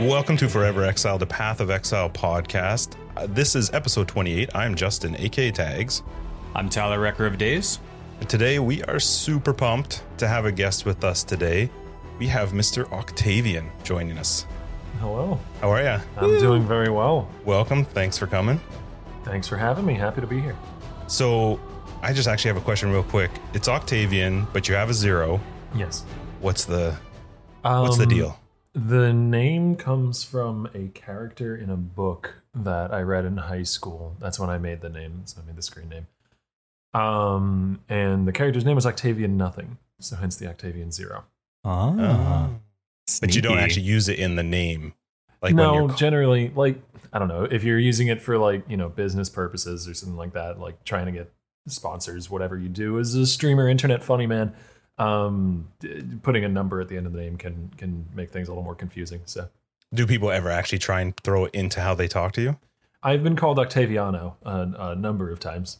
Welcome to Forever Exile, the Path of Exile podcast. Uh, this is episode 28. I'm Justin, aka Tags. I'm Tyler Recker of Days. And today we are super pumped to have a guest with us today. We have Mr. Octavian joining us. Hello. How are you? I'm doing very well. Welcome. Thanks for coming. Thanks for having me. Happy to be here. So, I just actually have a question real quick. It's Octavian, but you have a zero. Yes. What's the what's the Um, deal? The name comes from a character in a book that I read in high school. That's when I made the name. So I made the screen name. Um, and the character's name was Octavian Nothing. So hence the Octavian Zero. Ah, But you don't actually use it in the name. Like no, you're generally, like I don't know if you're using it for like you know business purposes or something like that, like trying to get sponsors, whatever you do as a streamer, internet funny man. Um, d- putting a number at the end of the name can can make things a little more confusing. So do people ever actually try and throw it into how they talk to you? I've been called Octaviano a, a number of times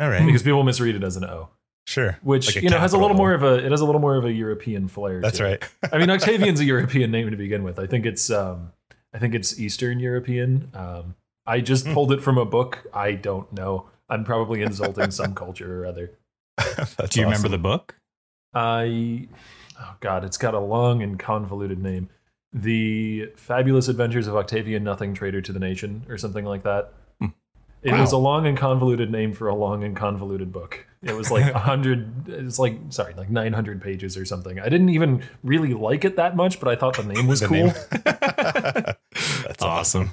All right. because people misread it as an O, Sure. which Like you know has a little more of a it has a little more of a European flair. That's to right. I mean, Octavian's a European name to begin with. I think it's um, I think it's Eastern European. Um, I just Hmm. pulled it from a book. I don't know. I'm probably insulting some culture or other. Do you remember the book? I oh god, it's got a long and convoluted name. The Fabulous Adventures of Octavian Nothing Traitor to the Nation or something like that. Hmm. It Wow. was a long and convoluted name for a long and convoluted book. It was like a hundred. It's like sorry, like nine hundred pages or something. I didn't even really like it that much, but I thought the name was The cool. name. That's awesome.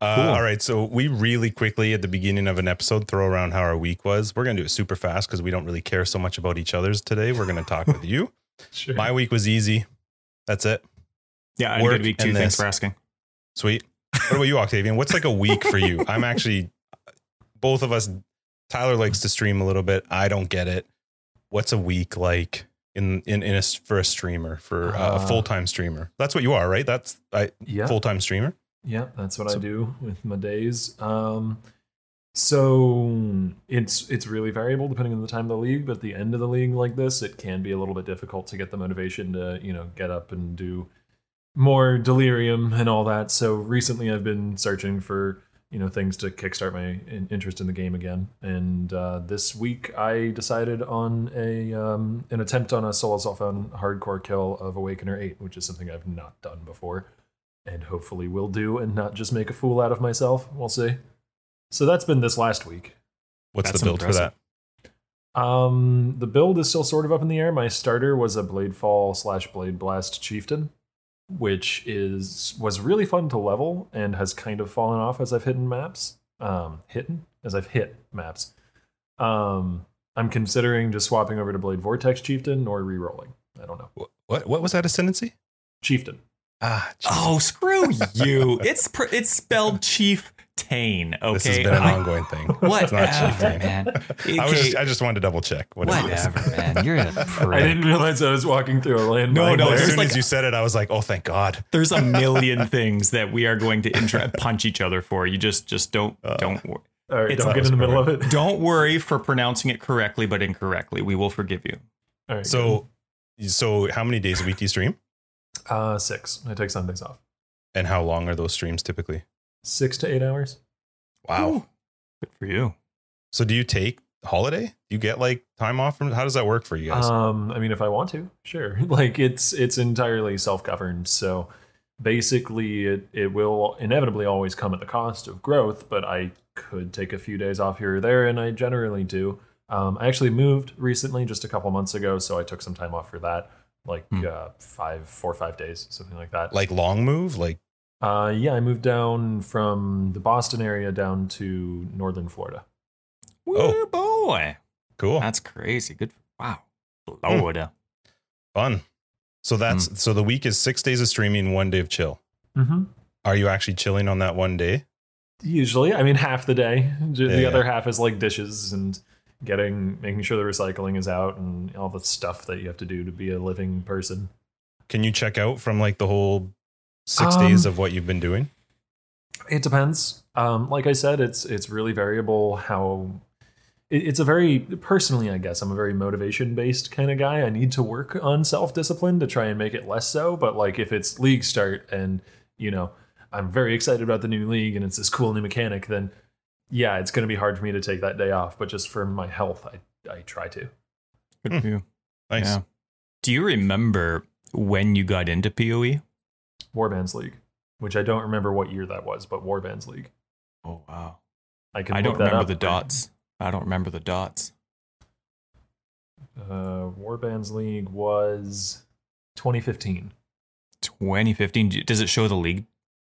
Uh, Cool. All right, so we really quickly at the beginning of an episode throw around how our week was. We're gonna do it super fast because we don't really care so much about each other's today. We're gonna talk with you. Sure. My week was easy. That's it. Yeah, I had a Work good week too. and Thanks for asking. Sweet. What about you, Octavian? What's like a week for you? I'm actually both of us. Tyler likes to stream a little bit. I don't get it. What's a week like in in, in a for a streamer for uh, a Uh, full time streamer? That's what you are, right? That's I yeah. full time streamer. Yeah, that's what So- I do with my days. Um, so it's it's really variable depending on the time of the league. But at the end of the league like this, it can be a little bit difficult to get the motivation to you know get up and do more delirium and all that. So recently, I've been searching for you know things to kickstart my interest in the game again. And uh, this week, I decided on a um, an attempt on a solo found hardcore kill of Awakener Eight, which is something I've not done before and hopefully will do and not just make a fool out of myself. We'll see. So that's been this last week. What's That's the build for that? Um, the build is still sort of up in the air. My starter was a Bladefall slash Blade Blast Chieftain, which is was really fun to level and has kind of fallen off as I've hidden maps. Um, hidden as I've hit maps. Um, I'm considering just swapping over to Blade Vortex Chieftain or re-rolling. I don't know. What what, what was that ascendancy? Chieftain. Ah. Oh, screw you! It's pr- it's spelled Chief Tane. Okay, this has been an I- ongoing thing. It's not Whatever, cheating. man. I was just, I just wanted to double check. What. Whatever, man. You're a prick. I didn't realize I was walking through a landmine. No, no, As soon like- as you said it, I was like, "Oh, thank God!" There's a million things that we are going to intra- punch each other for. You just just don't Uh, don't wor- All right, It's- don't get in the middle of it. don't worry for pronouncing it correctly, but incorrectly. We will forgive you. All right, So, so how many days a week do you stream, good. Uh, six. I take Sundays off. and how long are those streams typically? Six to eight hours. Wow. Ooh, good for you. So, do you take holiday? Do you get like time off from? How does that work for you guys? Um, I mean, if I want to, sure. Like it's it's entirely self governed. So basically, it it will inevitably always come at the cost of growth. But I could take a few days off here or there, and I generally do. Um, I actually moved recently, just a couple months ago, so I took some time off for that, like Hmm. uh, five, four or five days, something like that. like long move? Like Uh, yeah, I moved down from the Boston area down to northern Florida. Oh. Woo, boy. cool, That's crazy. Good. Wow. Hmm. Florida. fun. So that's so the week is six days of streaming, one day of chill. Mm-hmm. Are you actually chilling on that one day? Usually, I mean, half the day. The Yeah, other yeah. half is like dishes and getting, making sure the recycling is out and all the stuff that you have to do to be a living person. Can you check out from like the whole six Um, days of what you've been doing? It depends. Um, like I said, it's it's really variable how. it- It's a very personally, I guess. I'm a very motivation based kind of guy. I need to work on self discipline to try and make it less so. But like, if it's league start and you know, I'm very excited about the new league and it's this cool new mechanic, then yeah, it's going to be hard for me to take that day off. But just for my health, I I try to. Good Hmm. for you. Nice. Yeah. Do you remember when you got into? PoE? Warbands League, which I don't remember what year that was, but Warbands League. Oh wow. I can. I don't remember up. the dots. I don't remember the dots. Uh, Warbands League was 2015. 2015. Does it show the league?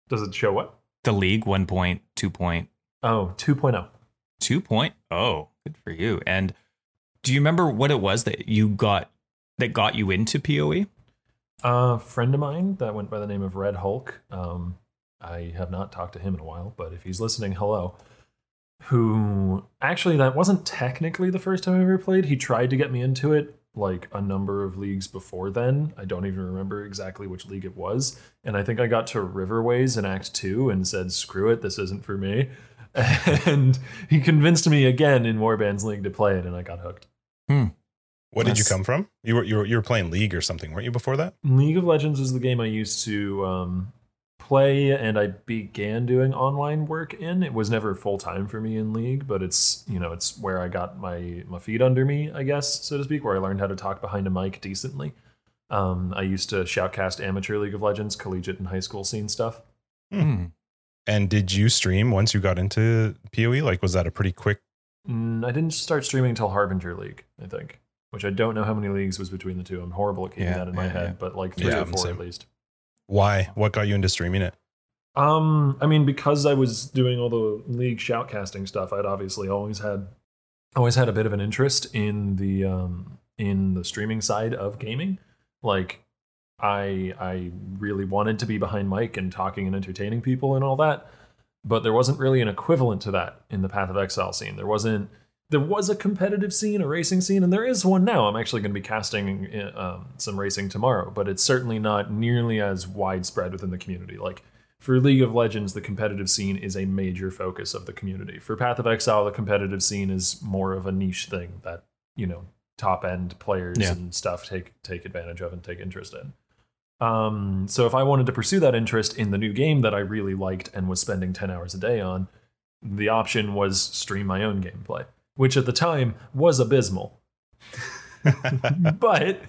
Does it show what? The league 1.2 point Oh, 2.0. 2 point. Oh, 2.0. 2.0. good for you. And do you remember what it was that you got that got you into? PoE? A friend of mine that went by the name of Red Hulk. Um, I have not talked to him in a while, but if he's listening, hello. Who actually, that wasn't technically the first time I ever played. He tried to get me into it like a number of leagues before then. I don't even remember exactly which league it was. And I think I got to Riverways in Act Two and said, screw it, this isn't for me. And he convinced me again in Warbands League to play it, and I got hooked. What did you come from? You were you were you were playing League or something, weren't you before that? League of Legends was the game I used to um, play, and I began doing online work in. It was never full time for me in League, but it's you know it's where I got my my feet under me, I guess so to speak, where I learned how to talk behind a mic decently. Um, I used to shoutcast amateur League of Legends, collegiate and high school scene stuff. Hmm. And did you stream once you got into PoE? Like, was that a pretty quick? Mm, I didn't start streaming until Harbinger League, I think, which I don't know how many leagues was between the two. I'm horrible at keeping Yeah, that in my yeah, head, yeah. but like three or four same. at least. Why? What got you into streaming it? Um, I mean, because I was doing all the league shoutcasting stuff, I'd obviously always had always had a bit of an interest in the um in the streaming side of gaming. Like I I really wanted to be behind mic and talking and entertaining people and all that. But there wasn't really an equivalent to that in the Path of Exile scene. There wasn't there was a competitive scene, a racing scene, and there is one now. I'm actually going to be casting uh, um, some racing tomorrow, but it's certainly not nearly as widespread within the community. Like for League of Legends, the competitive scene is a major focus of the community. For Path of Exile, the competitive scene is more of a niche thing that you know top end players Yeah. and stuff take take advantage of and take interest in. Um, so if I wanted to pursue that interest in the new game that I really liked and was spending 10 hours a day on, the option was stream my own gameplay, which at the time was abysmal. but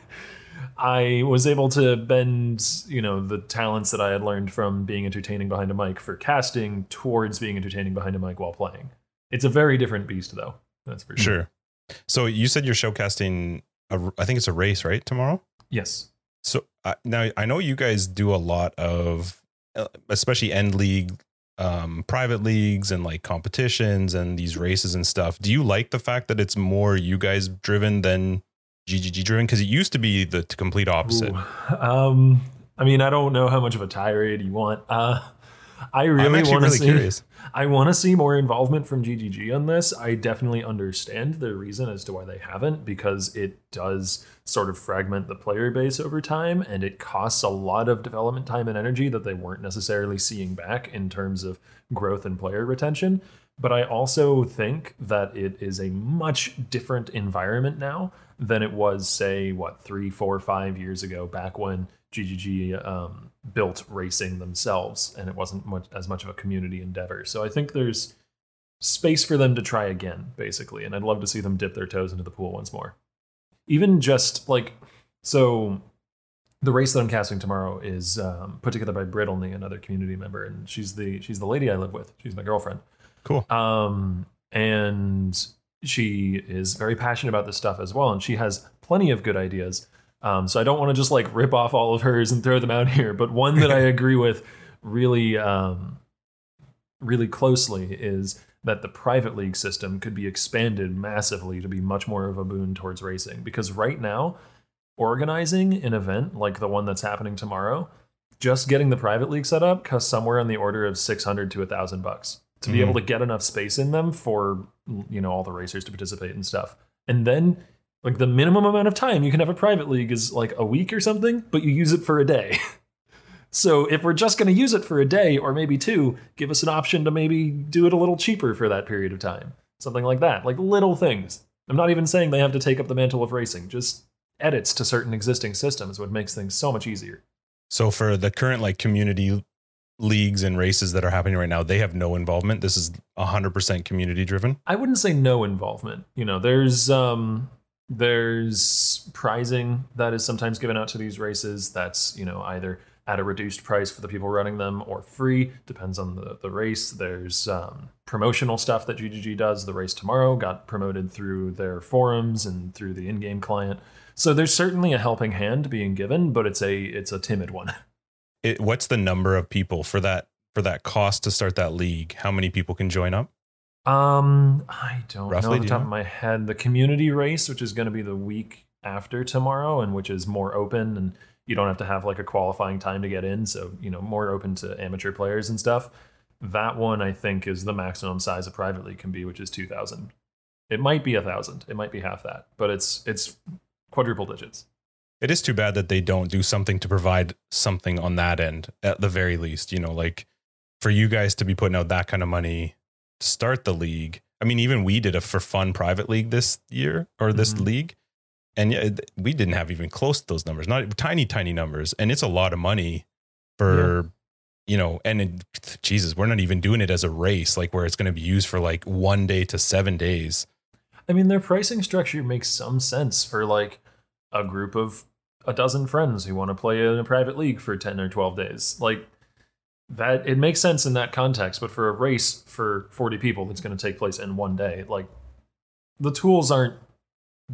I was able to bend, you know, the talents that I had learned from being entertaining behind a mic for casting towards being entertaining behind a mic while playing. It's a very different beast, though. That's for sure. Sure. So you said you're shoutcasting. A, I think it's a race, right? Tomorrow. Yes. So uh, now I know you guys do a lot of, uh, especially end league, um, private leagues and like competitions and these races and stuff. Do you like the fact that it's more you guys driven than GGG driven? Because it used to be the complete opposite. Ooh. Um, I mean, I don't know how much of a tirade you want. Uh, I really want to really see. curious. I want to see more involvement from GGG on this. I definitely understand the reason as to why they haven't, because it does sort of fragment the player base over time, and it costs a lot of development time and energy that they weren't necessarily seeing back in terms of growth and player retention. But I also think that it is a much different environment now than it was, say, what, three, four, five years ago, back when GGG um, built racing themselves, and it wasn't much as much of a community endeavor. So I think there's space for them to try again, basically, and I'd love to see them dip their toes into the pool once more. Even just like so, the race that I'm casting tomorrow is um, put together by Brittlney, another community member, and she's the she's the lady I live with. She's my girlfriend. Cool. Um, and she is very passionate about this stuff as well, and she has plenty of good ideas. Um, so I don't want to just like rip off all of hers and throw them out here, but one that I agree with really, um, really closely is that the private league system could be expanded massively to be much more of a boon towards racing. Because right now, organizing an event like the one that's happening tomorrow, just getting the private league set up costs somewhere on the order of six hundred to a thousand bucks to be Mhm. able to get enough space in them for you know all the racers to participate and stuff. And then like the minimum amount of time you can have a private league is like a week or something, but you use it for a day. so if we're just going to use it for a day or maybe two, give us an option to maybe do it a little cheaper for that period of time. Something like that. Like little things. I'm not even saying they have to take up the mantle of racing, just edits to certain existing systems would makes things so much easier. So for the current like community leagues and races that are happening right now, they have no involvement. This is 100% community driven. I wouldn't say no involvement. You know, there's um there's prizing that is sometimes given out to these races that's, you know, either at a reduced price for the people running them or free, depends on the, the race. There's um, promotional stuff that GGG does. The race tomorrow got promoted through their forums and through the in-game client. So there's certainly a helping hand being given, but it's a it's a timid one. It, what's the number of people for that for that cost to start that league? How many people can join up? Um, I don't Roughly, know off the top know? of my head. The community race, which is going to be the week after tomorrow, and which is more open, and you don't have to have like a qualifying time to get in, so you know more open to amateur players and stuff. That one, I think, is the maximum size a private league can be, which is two thousand. It might be a thousand. It might be half that, but it's it's quadruple digits. It is too bad that they don't do something to provide something on that end at the very least. You know, like for you guys to be putting out that kind of money start the league. I mean, even we did a for fun private league this year or this Mhm. league, and yeah, we didn't have even close to those numbers. Not tiny, tiny numbers, and it's a lot of money for. You know, and it, Jesus, we're not even doing it as a race, like where it's going to be used for like one day to seven days. I mean, their pricing structure makes some sense for like a group of a dozen friends who want to play in a private league for 10 or 12 days. Like that, it makes sense in that context. But for a race for 40 people that's going to take place in one day, like the tools aren't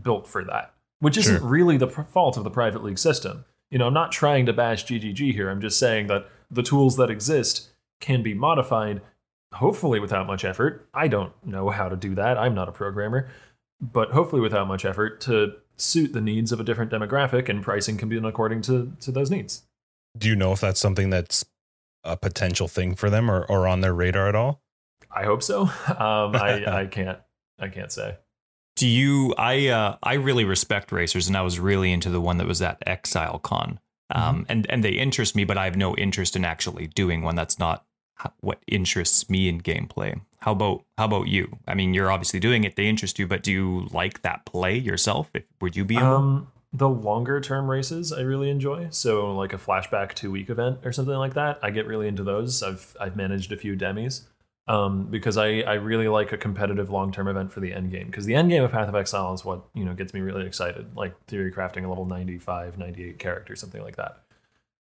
built for that, which isn't Sure. really the fault of the private league system. You know, I'm not trying to bash GGG here. I'm just saying that the tools that exist can be modified, hopefully without much effort. I don't know how to do that. I'm not a programmer, but hopefully without much effort to suit the needs of a different demographic, and pricing can be done according to to those needs. Do you know if that's something that's a potential thing for them or, or on their radar at all? I hope so. Um, I I can't I can't say. Do you? I uh, I really respect racers, and I was really into the one that was at ExileCon, um, and and they interest me, but I have no interest in actually doing one. That's not what interests me in gameplay. How about how about you? I mean, you're obviously doing it; they interest you, but do you like that play yourself? If, would you be? involved? Um, the longer term races I really enjoy. So like a flashback two week event or something like that. I get really into those. I've I've managed a few demis. Um, because I, I really like a competitive long term event for the end game. Because the end game of Path of Exile is what you know gets me really excited, like theory crafting a level 95, 98 character, something like that.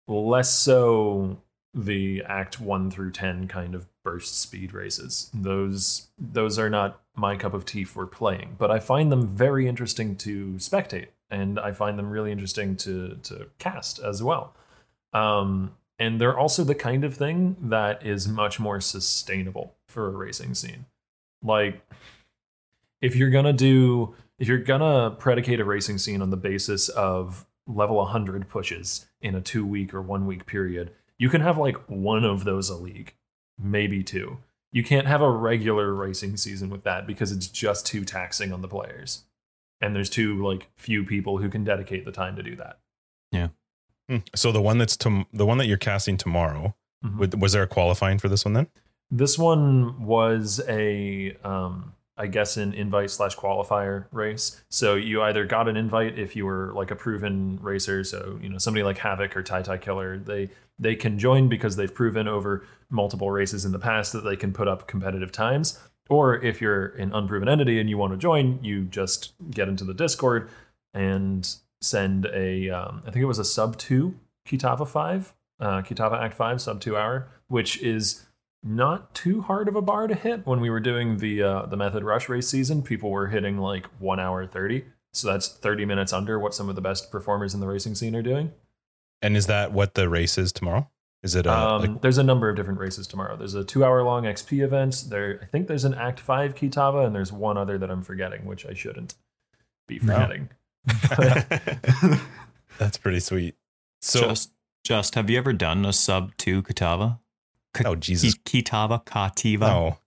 Less so the act one through ten kind of burst speed races. Those those are not my cup of tea for playing, but I find them very interesting to spectate, and I find them really interesting to to cast as well. Um, and they're also the kind of thing that is much more sustainable for a racing scene. Like, if you're gonna do, if you're gonna predicate a racing scene on the basis of level 100 pushes in a two week or one week period, you can have like one of those a league, maybe two. You can't have a regular racing season with that because it's just too taxing on the players. And there's too like few people who can dedicate the time to do that. Yeah. So the one that's to, the one that you're casting tomorrow, Mhm. would- was there a qualifying for this one then? This one was a, um, I guess, an invite slash qualifier race. So you either got an invite if you were like a proven racer. So you know somebody like Havoc or Tytykiller, they they can join because they've proven over multiple races in the past that they can put up competitive times. Or if you're an unproven entity and you want to join, you just get into the Discord and send a, um, I think it was a sub two Kitava five, uh, Kitava Act five sub two hour, which is not too hard of a bar to hit. When we were doing the uh, the Method Rush race season, people were hitting like one hour thirty, so that's thirty minutes under what some of the best performers in the racing scene are doing. And is that what the race is tomorrow? Is it uh, Um, like, there's a number of different races tomorrow. There's a two hour long XP event. There, I think there's an Act Five Kitava, and there's one other that I'm forgetting, which I shouldn't be forgetting. that's pretty sweet. So just just have you ever done a sub two Katava? oh Jesus, Ki- Kitava, Kativa. no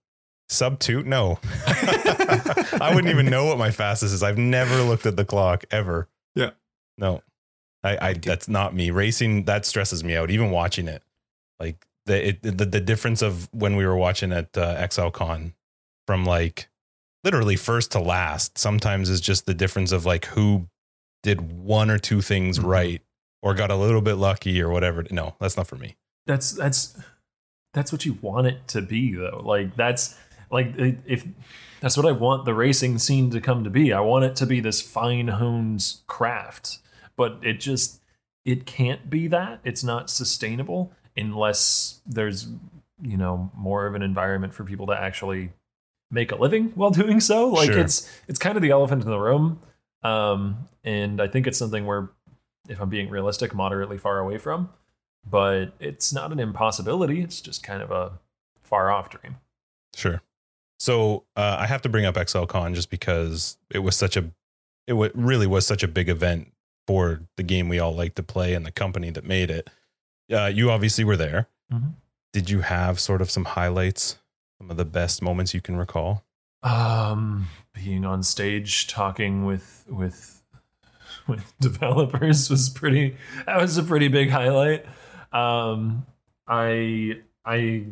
sub two, no. I wouldn't even know what my fastest is. I've never looked at the clock ever. Yeah. no, I, I that's not me. Racing that stresses me out. Even watching it, like the it, the the difference of when we were watching at uh, ExileCon from like literally first to last. Sometimes is just the difference of like who did one or two things Mhm. right or got a little bit lucky or whatever. No, that's not for me. That's that's that's what you want it to be though. Like that's like if that's what I want the racing scene to come to be. I want it to be this fine honed craft, but it just it can't be that. It's not sustainable unless there's you know more of an environment for people to actually make a living while doing so. Like Sure. it's it's kind of the elephant in the room, um, and I think it's something where, if I'm being realistic, moderately far away from. But it's not an impossibility. It's just kind of a far off dream. Sure. So uh, I have to bring up ExileCon just because it was such a, it wa really was such a big event for the game we all like to play and the company that made it. Uh, you obviously were there. Mhm. Did you have sort of some highlights, some of the best moments you can recall? Um, being on stage talking with with with developers was pretty. That was a pretty big highlight. Um, I I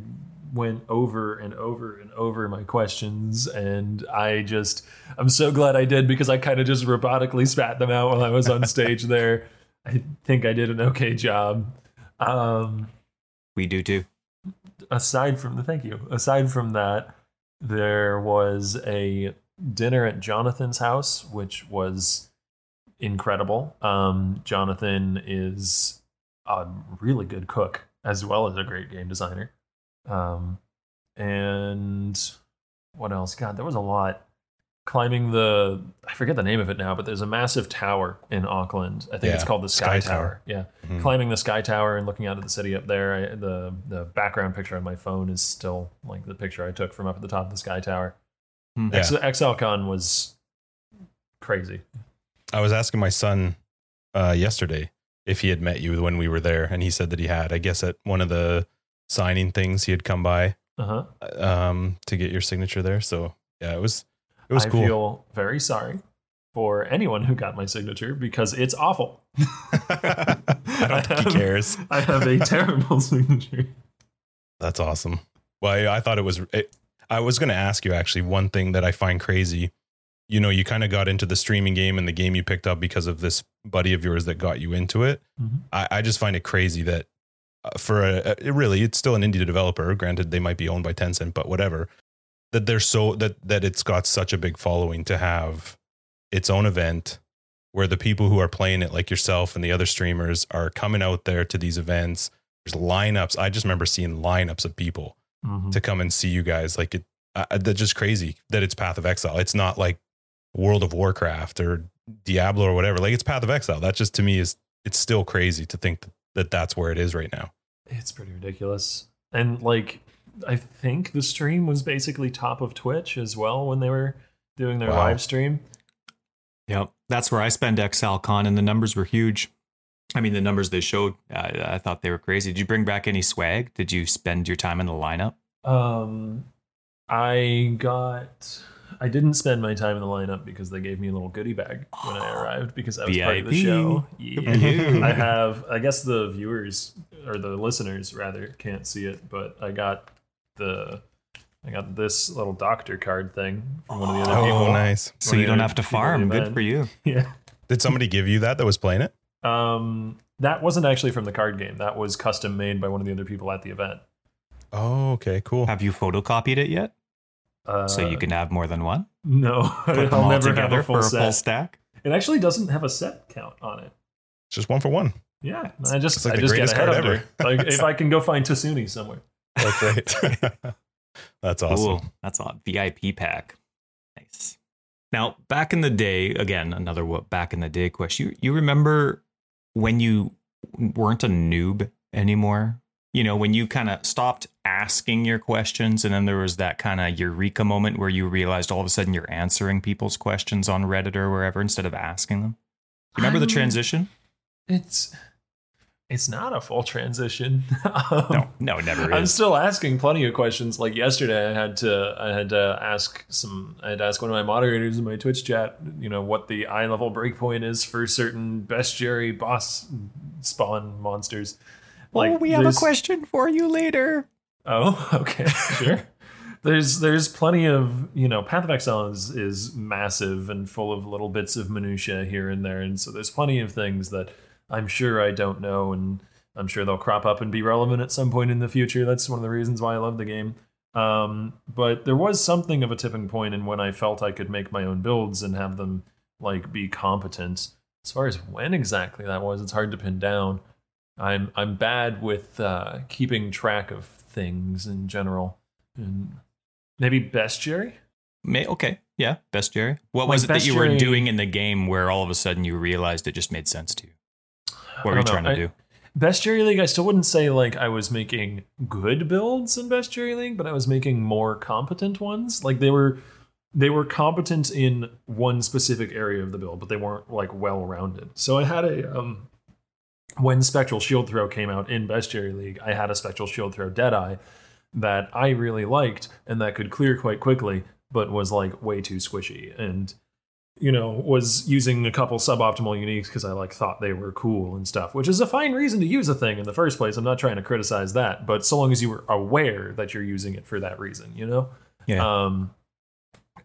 went over and over and over my questions, and I just I'm so glad I did because I kind of just robotically spat them out while I was on stage there. I think I did an okay job. Um, We do too. aside from the thank you. Aside from that there was a dinner at jonathan's house which was incredible. Um, jonathan is a really good cook as well as a great game designer. Um, and what else? God there was a lot climbing the i forget the name of it now but there's a massive tower in auckland i think it's called the sky, Sky tower. Tower. yeah Mhm. climbing the sky tower and looking out at the city up there. I, the the background picture on my phone is still like the picture I took from up at the top of the sky tower. Hmm. X, ExileCon was crazy. I was asking my son uh, yesterday if he had met you when we were there, and he said that he had. I guess at one of the signing things, he had come by Uh huh. um, to get your signature there. So yeah, it was it was I cool. feel very sorry for anyone who got my signature because it's awful. I don't think he have- cares. I have a terrible signature. That's awesome. Well, I, I thought it was. It, I was going to ask you actually one thing that I find crazy. You know, you kind of got into the streaming game and the game you picked up because of this buddy of yours that got you into it. Mhm. I, I just find it crazy that uh, for a, it really, it's still an indie developer. Granted, they might be owned by Tencent, but whatever. That they're so that that it's got such a big following to have its own event where the people who are playing it, like yourself and the other streamers, are coming out there to these events. There's lineups. I just remember seeing lineups of people Mhm. to come and see you guys. Like it, uh, that's just crazy that it's Path of Exile. It's not like World of Warcraft or Diablo or whatever. Like it's Path of Exile. That just to me is it's still crazy to think that that's where it is right now. It's pretty ridiculous. And like I think the stream was basically top of Twitch as well when they were doing their Wow. live stream. Yep. That's where I spent ExileCon, and the numbers were huge. I mean, the numbers they showed, I, I thought they were crazy. Did you bring back any swag? Did you spend your time in the lineup? Um, I got. I didn't spend my time in the lineup because they gave me a little goodie bag when I arrived because I was part of the show. Yeah. I have. I guess the viewers or the listeners rather can't see it, but I got the. I got this little doctor card thing from one of the other Oh, people. nice. So you don't have to People in the farm. Good for you. Yeah. Did somebody give you that that was playing it? Um, that wasn't actually from the card game. That was custom made by one of the other people at the event. Oh, okay, cool. Have you photocopied it yet? Uh, So you can have more than one? No, Put them I'll all never have together a full for a set. full stack? It actually doesn't have a set count on it. It's just one for one. Yeah, I just It's like I the just get greatest ahead card of ever. it. Like if I can go find Tasuni somewhere. That's right. that's awesome. Cool. That's a VIP pack. Nice. Now, back in the day, again, another what back in the day question. You, you remember when you weren't a noob anymore? You know, when you kind of stopped asking your questions and then there was that kind of eureka moment where you realized all of a sudden you're answering people's questions on Reddit or wherever instead of asking them? You remember the I'm- transition? It's it's not a full transition. Um, No, no, it never I'm still asking plenty of questions. Like yesterday, I had to I had to ask some. I had to ask one of my moderators in my Twitch chat. You know what the eye level breakpoint is for certain bestiary boss spawn monsters. oh, we have a question for you later. Oh, okay, sure. there's there's plenty of you know Path of Exile is is massive and full of little bits of minutia here and there, and so there's plenty of things that I'm sure I don't know, and I'm sure they'll crop up and be relevant at some point in the future. That's one of the reasons why I love the game. Um, but there was something of a tipping point in when I felt I could make my own builds and have them like be competent. As far as when exactly that was, it's hard to pin down. I'm I'm bad with uh, keeping track of things in general. And maybe bestiary. May okay, yeah, Bestiary. What Like was it that you were doing in the game where all of a sudden you realized it just made sense to you? What were you trying know. to I- do? Bestiary League, I still wouldn't say like I was making good builds in Bestiary League, but I was making more competent ones. Like they were they were competent in one specific area of the build, but they weren't like well rounded. So I had a um when Spectral Shield Throw came out in Bestiary League, I had a Spectral Shield Throw Deadeye that I really liked and that could clear quite quickly, but was like way too squishy and you know was using a couple suboptimal uniques because I like thought they were cool and stuff, which is a fine reason to use a thing in the first place. I'm not trying to criticize that, but so long as you were aware that you're using it for that reason, you know. Yeah. Um,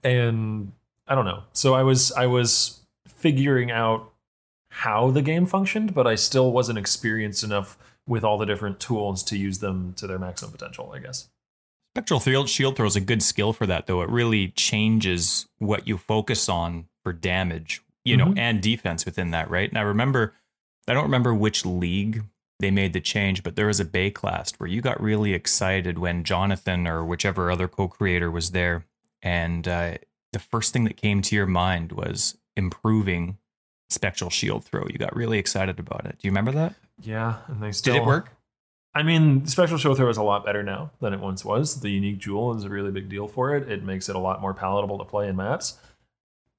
and I don't know. So I was I was figuring out how the game functioned, but I still wasn't experienced enough with all the different tools to use them to their maximum potential. I guess. Spectral field shield throw is a good skill for that, though. It really changes what you focus on for damage, you know, Mhm. and defense within that, right? And I remember, I don't remember which league they made the change, but there was a Baeclast where you got really excited when Jonathan or whichever other co-creator was there, and uh, the first thing that came to your mind was improving spectral shield throw. You got really excited about it. Do you remember that? Yeah, and they still Did it work? I mean, Spectral Shield Throw is a lot better now than it once was. The unique jewel is a really big deal for it. It makes it a lot more palatable to play in maps.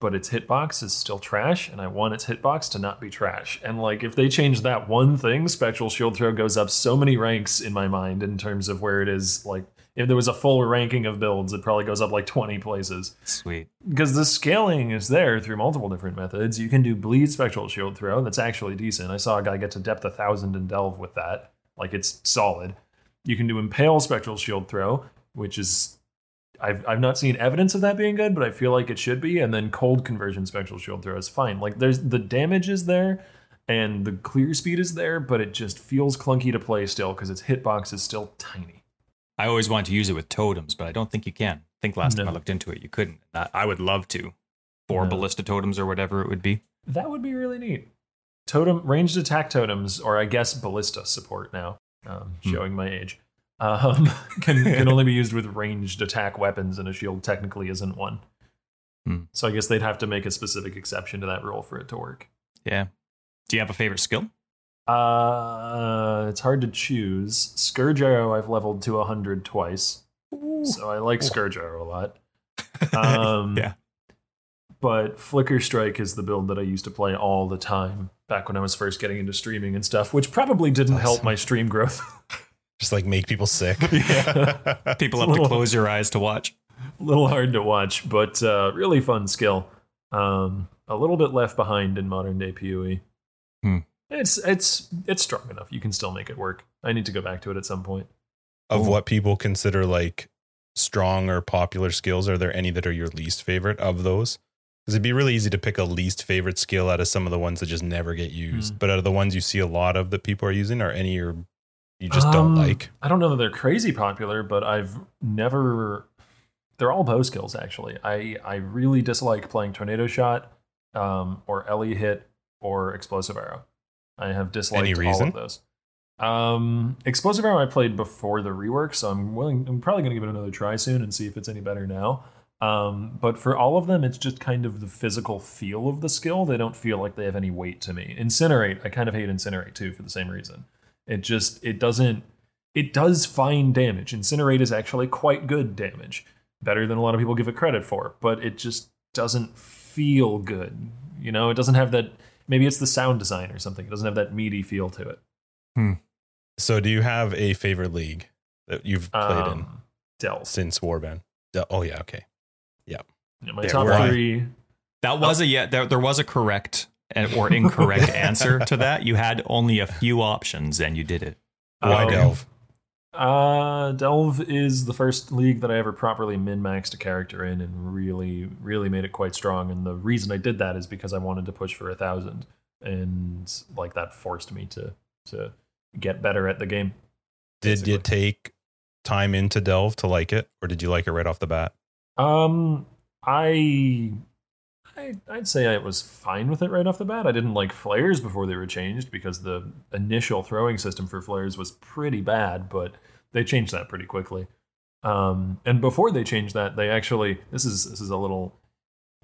But its hitbox is still trash, and I want its hitbox to not be trash. And like, if they change that one thing, Spectral Shield Throw goes up so many ranks in my mind in terms of where it is. Like, if there was a full ranking of builds, it probably goes up like 20 places Sweet. because the scaling is there through multiple different methods. You can do bleed spectral shield throw. That's actually decent. I saw a guy get to depth a thousand and delve with that. Like it's solid. You can do impale spectral shield throw, which is I've I've not seen evidence of that being good, but I feel like it should be. And then cold conversion spectral shield throw is fine. Like there's the damage is there and the clear speed is there, but it just feels clunky to play still because its hitbox is still tiny. I always wanted to use it with totems, but I don't think you can. I think last time I looked into it, you couldn't. I would love to. Four No. ballista totems or whatever it would be. That would be really neat. Totem ranged attack totems, or I guess ballista support now, um, Hmm. showing my age, um, can can only be used with ranged attack weapons, and a shield technically isn't one. Hmm. So I guess they'd have to make a specific exception to that rule for it to work. Yeah. Do you have a favorite skill? Uh, it's hard to choose. Scourge arrow I've leveled to hundred twice, so I like Scourge arrow a lot. Um, yeah. but Flicker Strike is the build that I used to play all the time back when I was first getting into streaming and stuff, which probably didn't help my stream growth. Just like make people sick. Yeah. People have to close your eyes to watch. a little hard to watch, but uh, really fun skill. Um, a little bit left behind in modern day PoE. Hmm. It's it's it's strong enough. You can still make it work. I need to go back to it at some point. of what people consider like strong or popular skills, are there any that are your least favorite of those? Because it'd be really easy to pick a least favorite skill out of some of the ones that just never get used. Hmm. But out of the ones you see a lot of that people are using, are any you're, you just don't Um, like? I don't know that they're crazy popular, but I've never. They're all bow skills, actually. I I really dislike playing tornado shot, um, or ele hit, or explosive arrow. I have disliked Any all of those. Um, explosive arrow I played before the rework, so I'm willing. I'm probably going to give it another try soon and see if it's any better now. Um, but for all of them, it's just kind of the physical feel of the skill. They don't feel like they have any weight to me. Incinerate, I kind of hate incinerate too for the same reason. It just it doesn't it does fine damage. Incinerate is actually quite good damage, better than a lot of people give it credit for, but it just doesn't feel good. You know, it doesn't have that. Maybe it's the sound design or something. It doesn't have that meaty feel to it. So, do you have a favorite league that you've played in Um, since Warband? De- Oh yeah, okay. Yeah, my There, top why? three. That was a yeah. There, there was a correct and- or incorrect answer to that. You had only a few options, and you did it. Why Um, Delve? Uh, Delve is the first league that I ever properly min maxed a character in and really, really made it quite strong. And the reason I did that is because I wanted to push for a thousand, and like that forced me to to get better at the game. Did you take time into delve to like it, or did you like it right off the bat? Um, I, I, I'd say I was fine with it right off the bat. I didn't like flares before they were changed because the initial throwing system for flares was pretty bad, but they changed that pretty quickly. Um, and before they changed that, they actually this is this is a little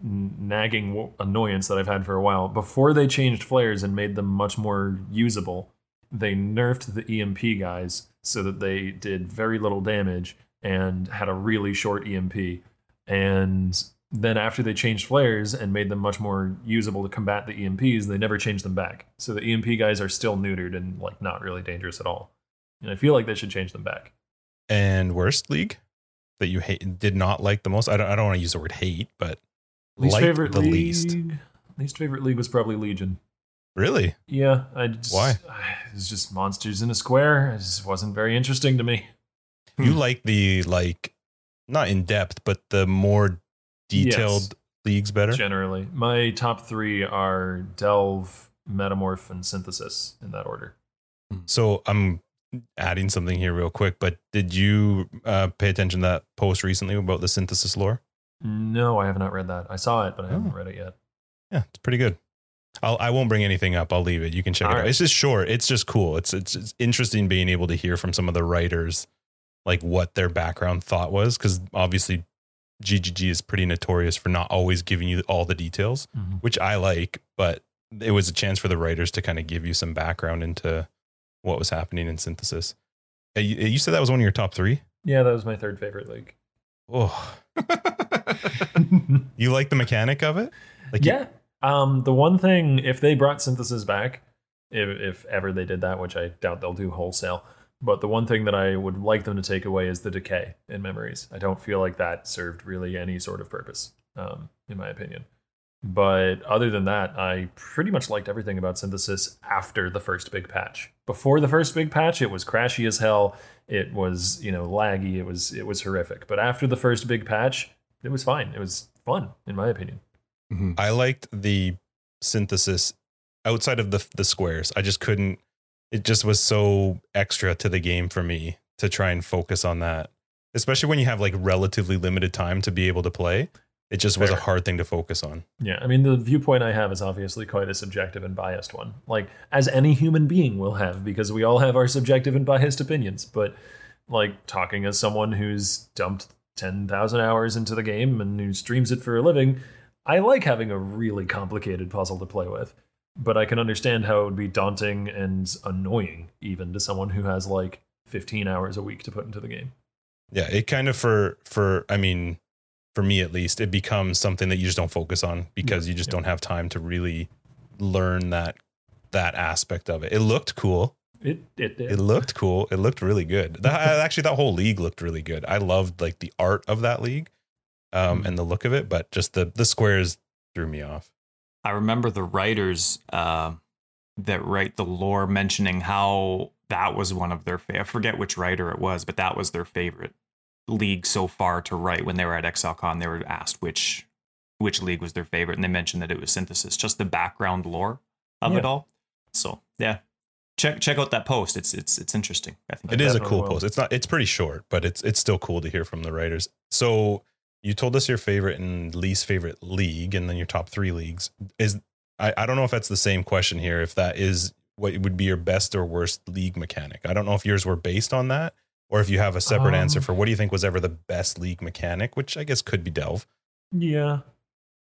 nagging annoyance that I've had for a while. Before they changed flares and made them much more usable, they nerfed the EMP guys so that they did very little damage and had a really short EMP. And then after they changed flares and made them much more usable to combat the EMPs, they never changed them back. So the EMP guys are still neutered and like not really dangerous at all. And I feel like they should change them back. And worst league that you hate did not like the most. I don't. I don't want to use the word hate, but Least favorite the league. least. Least favorite league was probably Legion. Really, Yeah, I just Why? It was just monsters in a square. It just wasn't very interesting to me. you Hmm. like the like not in depth, but the more detailed Yes. leagues better. Generally, my top three are Delve, Metamorph, and Synthesis in that order. So I'm adding something here real quick, but did you uh, pay attention to that post recently about the synthesis lore? No, I have not read that. I saw it, but I haven't Oh. read it yet. Yeah, it's pretty good. I'll, I won't bring anything up. I'll leave it. You can check All it out. right. It's just short. It's just cool. It's, it's it's interesting being able to hear from some of the writers, like what their background thought was, because obviously, GGG is pretty notorious for not always giving you all the details, which I like. But it was a chance for the writers to kind of give you some background into what was happening in synthesis. Uh, You, you said that was one of your top three. Yeah, that was my third favorite league. Oh, you like the mechanic of it? Like you- yeah. Um, the one thing, if they brought synthesis back, if, if ever they did that, which I doubt they'll do wholesale, but the one thing that I would like them to take away is the decay in memories. I don't feel like that served really any sort of purpose, um, in my opinion. But other than that, I pretty much liked everything about synthesis after the first big patch. Before the first big patch, it was crashy as hell. It was, you know, laggy. It was it was horrific. But after the first big patch, it was fine. It was fun, in my opinion. Mhm. I liked the synthesis outside of the the squares. I just couldn't. It just was so extra to the game for me to try and focus on that, especially when you have like relatively limited time to be able to play. It just was a hard thing to focus on. Yeah, I mean, the viewpoint I have is obviously quite a subjective and biased one, like as any human being will have, because we all have our subjective and biased opinions. But like talking as someone who's dumped 10,000 hours into the game and who streams it for a living, I like having a really complicated puzzle to play with. But I can understand how it would be daunting and annoying, even to someone who has like 15 hours a week to put into the game. Yeah, it kind of for for I mean, for me at least, it becomes something that you just don't focus on because you just yeah. don't have time to really learn that that aspect of it. It looked cool. It, it, did. It looked cool. It looked really good. That, actually, that whole league looked really good. I loved like the art of that league, um, Mhm. and the look of it. But just the the squares threw me off. I remember the writers uh, that write the lore mentioning how that was one of their fa- I forget which writer it was, but that was their favorite league so far to write. When they were at ExileCon, they were asked which which league was their favorite, and they mentioned that it was Synthesis, just the background lore of it all. So yeah, check check out that post. It's it's it's interesting. I think It I a cool will. post. It's not. It's pretty short, but it's it's still cool to hear from the writers. So you told us your favorite and least favorite league, and then your top three leagues. Is I, I don't know if that's the same question here. If that is what would be your best or worst league mechanic. I don't know if yours were based on that, or if you have a separate answer Um, for what do you think was ever the best league mechanic, which I guess could be Delve. yeah.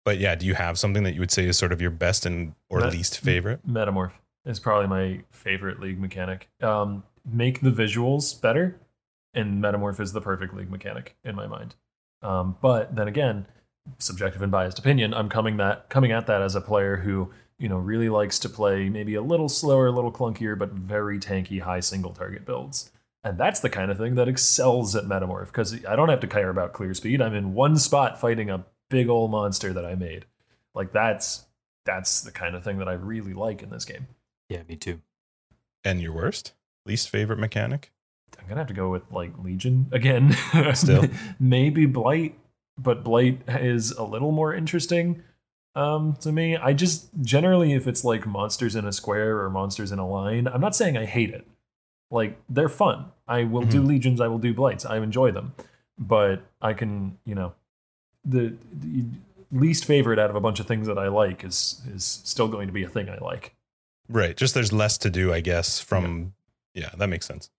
But yeah, do you have something that you would say is sort of your best and or That- least favorite? Metamorph is probably my favorite league mechanic. Um, make the visuals better, and Metamorph is the perfect league mechanic in my mind. Um, but then again, subjective and biased opinion, I'm coming that coming at that as a player who you know really likes to play maybe a little slower, a little clunkier, but very tanky high single target builds. And that's the kind of thing that excels at Metamorph because I don't have to care about clear speed. I'm in one spot fighting a big old monster that I made. Like that's that's the kind of thing that I really like in this game. yeah, me too. And your worst, least favorite mechanic? I'm gonna have to go with like Legion again. Still? maybe Blight, but Blight is a little more interesting um, to me. I just generally, if it's like monsters in a square or monsters in a line, I'm not saying I hate it. Like they're fun. I will do legions. I will do blights. I enjoy them, but I can you know the, the least favorite out of a bunch of things that I like is is still going to be a thing I like. Right. Just there's less to do, I guess, from yeah, that makes sense.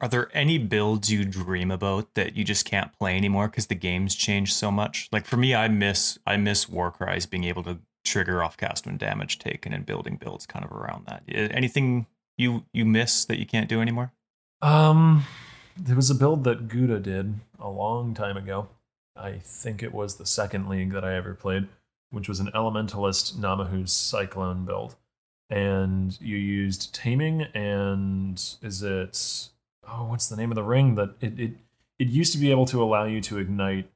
Are there any builds you dream about that you just can't play anymore because the game's changed so much? Like for me, I miss I miss Warcries being able to trigger off cast when damage taken and building builds kind of around that. Anything you you miss that you can't do anymore? Um, there was a build that Gouda did a long time ago. I think it was the second league that I ever played, which was an Elementalist Ngamahu's Cyclone build. And you used Taming and is it oh what's the name of the ring that it it, it used to be able to allow you to ignite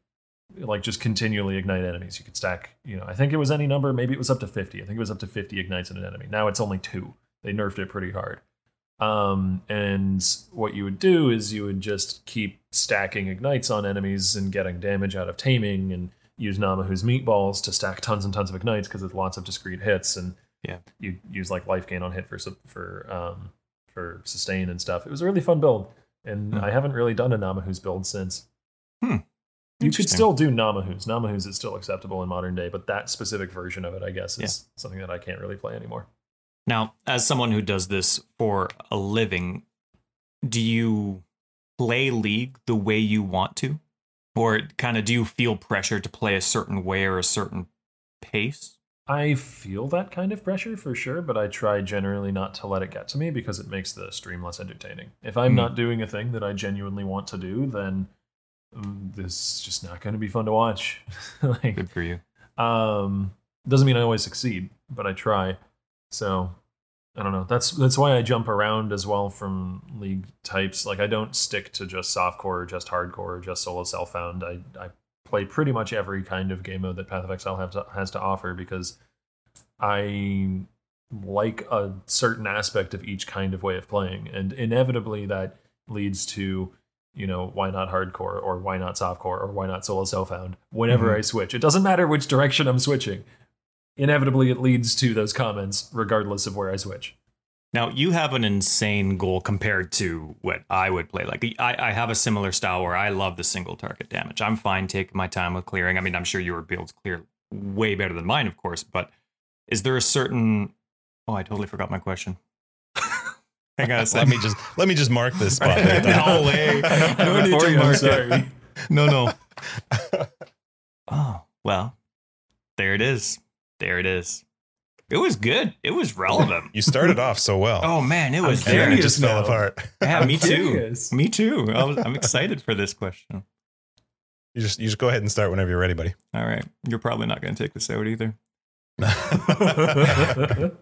like just continually ignite enemies. You could stack, you know, I think it was any number, maybe it was up to 50. I think it was up to 50 ignites in an enemy. Now it's only 2. They nerfed it pretty hard. Um, and what you would do is you would just keep stacking ignites on enemies and getting damage out of taming and use Ngamahu's meatballs to stack tons and tons of ignites because it's lots of discrete hits and Yeah. you use like life gain on hit for for um for sustain and stuff. It was a really fun build, and Hmm. I haven't really done a Ngamahu's build since. Hmm. You could still do Ngamahu's. Ngamahu's is still acceptable in modern day, but that specific version of it, I guess, is something that I can't really play anymore. Now, as someone who does this for a living, do you play League the way you want to? Or kind of do you feel pressure to play a certain way or a certain pace? I feel that kind of pressure for sure, but I try generally not to let it get to me because it makes the stream less entertaining. If I'm Hmm. not doing a thing that I genuinely want to do, then mm, this is just not going to be fun to watch. like, Good for you. um, doesn't mean I always succeed, but I try. So I don't know. That's that's why I jump around as well from league types. Like I don't stick to just softcore or just hardcore or just solo self found. I I play pretty much every kind of game mode that Path of Exile have to, has to offer because I like a certain aspect of each kind of way of playing, and inevitably that leads to you know why not hardcore or why not softcore or why not solo self found whenever Mhm. I switch. It doesn't matter which direction I'm switching. Inevitably, it leads to those comments regardless of where I switch. Now you have an insane goal compared to what I would play. Like I, I have a similar style where I love the single target damage. I'm fine taking my time with clearing. I mean, I'm sure your builds clear way better than mine, of course. But is there a certain? Oh, I totally forgot my question. Hang on a let me just let me just mark this spot. there. No way. No need to you, mark it. sorry. No, no. oh well, there it is. There it is. It was good. It was relevant. You started off so well. Oh man, it was and then just fell apart. Yeah, me too. Me too. I was, I'm excited for this question. You just you just go ahead and start whenever you're ready, buddy. All right, you're probably not going to take this out either.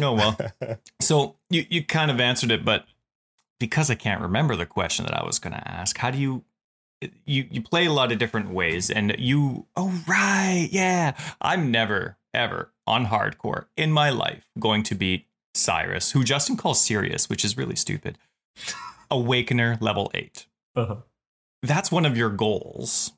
Oh well. So you you kind of answered it, but because I can't remember the question that I was going to ask, how do you? You you play a lot of different ways, and you oh right yeah. I'm never ever on hardcore in my life going to beat Sirus, who Justin calls Sirius, which is really stupid. Awakener level eight. Uh-huh. that's one of your goals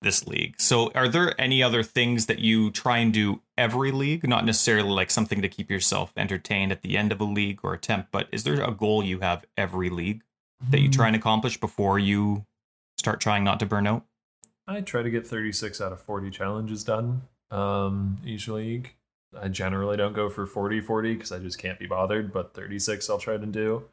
this league so are there any other things that you try and do every league not necessarily like something to keep yourself entertained at the end of a league or attempt but is there a goal you have every league that you try and accomplish before you start trying not to burn out I try to get 36 out of 40 challenges done um, each league. I generally don't go for 40 40 because I just can't be bothered, but 36 I'll try to do.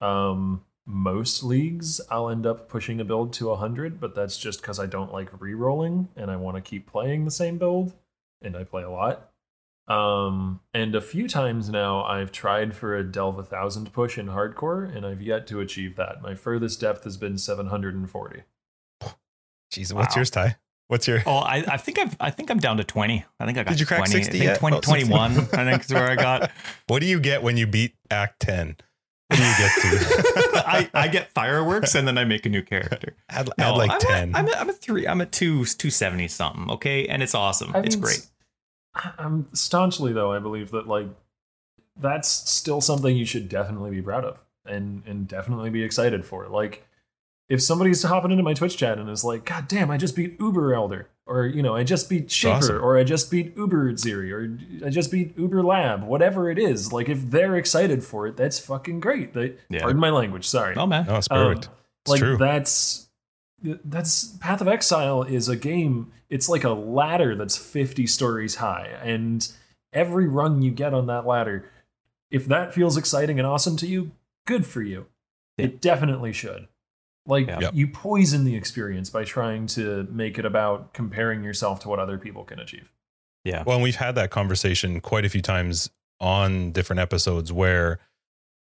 Um, most leagues I'll end up pushing a build to 100, but that's just because I don't like re rolling and I want to keep playing the same build, and I play a lot. Um, and a few times now I've tried for a Delve a 1000 push in hardcore, and I've yet to achieve that. My furthest depth has been 740. Jeez, what's Wow. yours, Ty? What's your oh i, I think i've i think i'm down to 20 i think i got Did you crack 20 60 I think yet? 20, Oh, 21 i think is where i got what do you get when you beat Act 10? What do you get to? I, I get fireworks and then i make a new character add, No, add like I'm 10. At, I'm, at, I'm at three. I'm at two, two seventy something. Okay, and it's awesome. I it's mean, great. I'm staunchly though. I believe that like that's still something you should definitely be proud of and and definitely be excited for. Like if somebody's hopping into my Twitch chat and is like, God damn, I just beat Uber Elder, or you know, I just beat Shaper, awesome. or I just beat Uber Ziri, or I just beat Uber Lab, whatever it is, like if they're excited for it, that's fucking great. They, Yeah. Pardon my language, sorry. Oh man. No, it's Um, perfect. it's like true. that's that's Path of Exile is a game. It's like a ladder that's 50 stories high, and every rung you get on that ladder, if that feels exciting and awesome to you, good for you. Yeah. It definitely should. Like Yeah. You poison the experience by trying to make it about comparing yourself to what other people can achieve. Yeah. Well, and we've had that conversation quite a few times on different episodes where,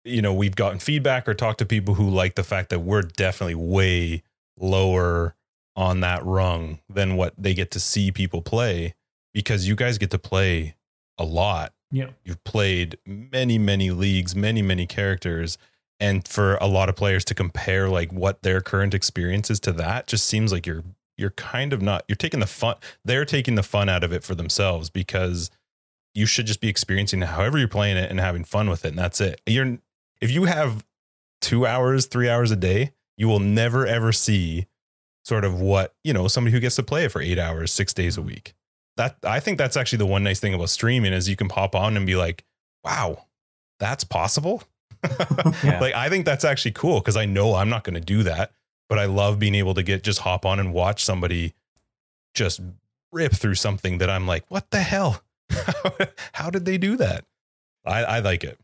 you know, we've gotten feedback or talked to people who like the fact that we're definitely way lower on that rung than what they get to see people play because you guys get to play a lot. Yeah. You've played many, many leagues, many, many characters. And for a lot of players to compare like what their current experience is to that just seems like you're you're kind of not you're taking the fun they're taking the fun out of it for themselves because you should just be experiencing however you're playing it and having fun with it and that's it. You're if you have two hours three hours a day you will never ever see sort of what you know somebody who gets to play it for eight hours six days a week. That i think that's actually the one nice thing about streaming is you can pop on and be like wow that's possible Yeah. like i think that's actually cool because i know i'm not going to do that but i love being able to get just hop on and watch somebody just rip through something that i'm like what the hell how did they do that i, I like it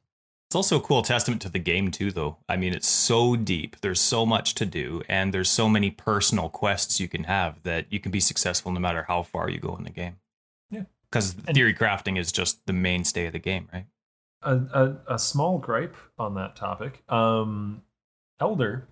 It's also a cool testament to the game too, though. I mean, it's so deep. There's so much to do, and there's so many personal quests you can have that you can be successful no matter how far you go in the game. Yeah. Because theory crafting is just the mainstay of the game, right? A, a, a small gripe on that topic. Um, Elder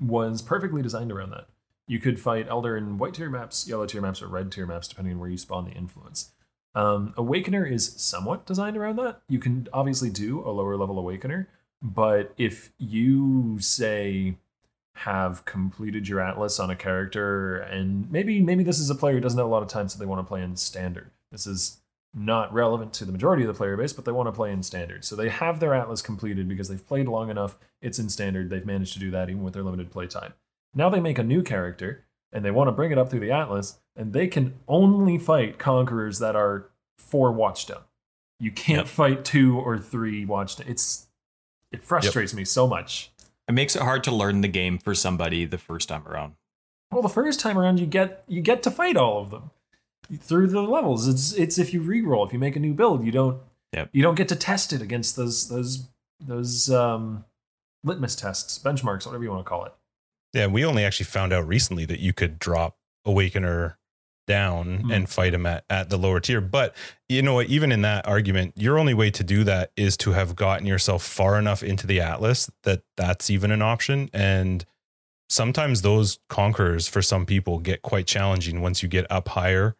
was perfectly designed around that. You could fight Elder in white tier maps, yellow tier maps, or red tier maps, depending on where you spawn the influence. Um, Awakener is somewhat designed around that. You can obviously do a lower level Awakener, but if you say have completed your atlas on a character and maybe maybe this is a player who doesn't have a lot of time so they want to play in standard this is not relevant to the majority of the player base, but they want to play in standard. So they have their Atlas completed because they've played long enough. It's in standard. They've managed to do that even with their limited play time. Now they make a new character and they want to bring it up through the Atlas, and they can only fight conquerors that are four Watchstone. You can't Yep. fight two or three Watchstone. It's it frustrates me so much. It makes it hard to learn the game for somebody the first time around. Well, the first time around, you get you get to fight all of them through the levels. It's it's if you reroll, if you make a new build, you don't Yep. you don't get to test it against those those those um, litmus tests, benchmarks, whatever you want to call it. Yeah, we only actually found out recently that you could drop Awakener down Hmm. and fight him at, at the lower tier. But you know what? Even in that argument, your only way to do that is to have gotten yourself far enough into the Atlas that that's even an option. And sometimes those conquerors for some people get quite challenging once you get up higher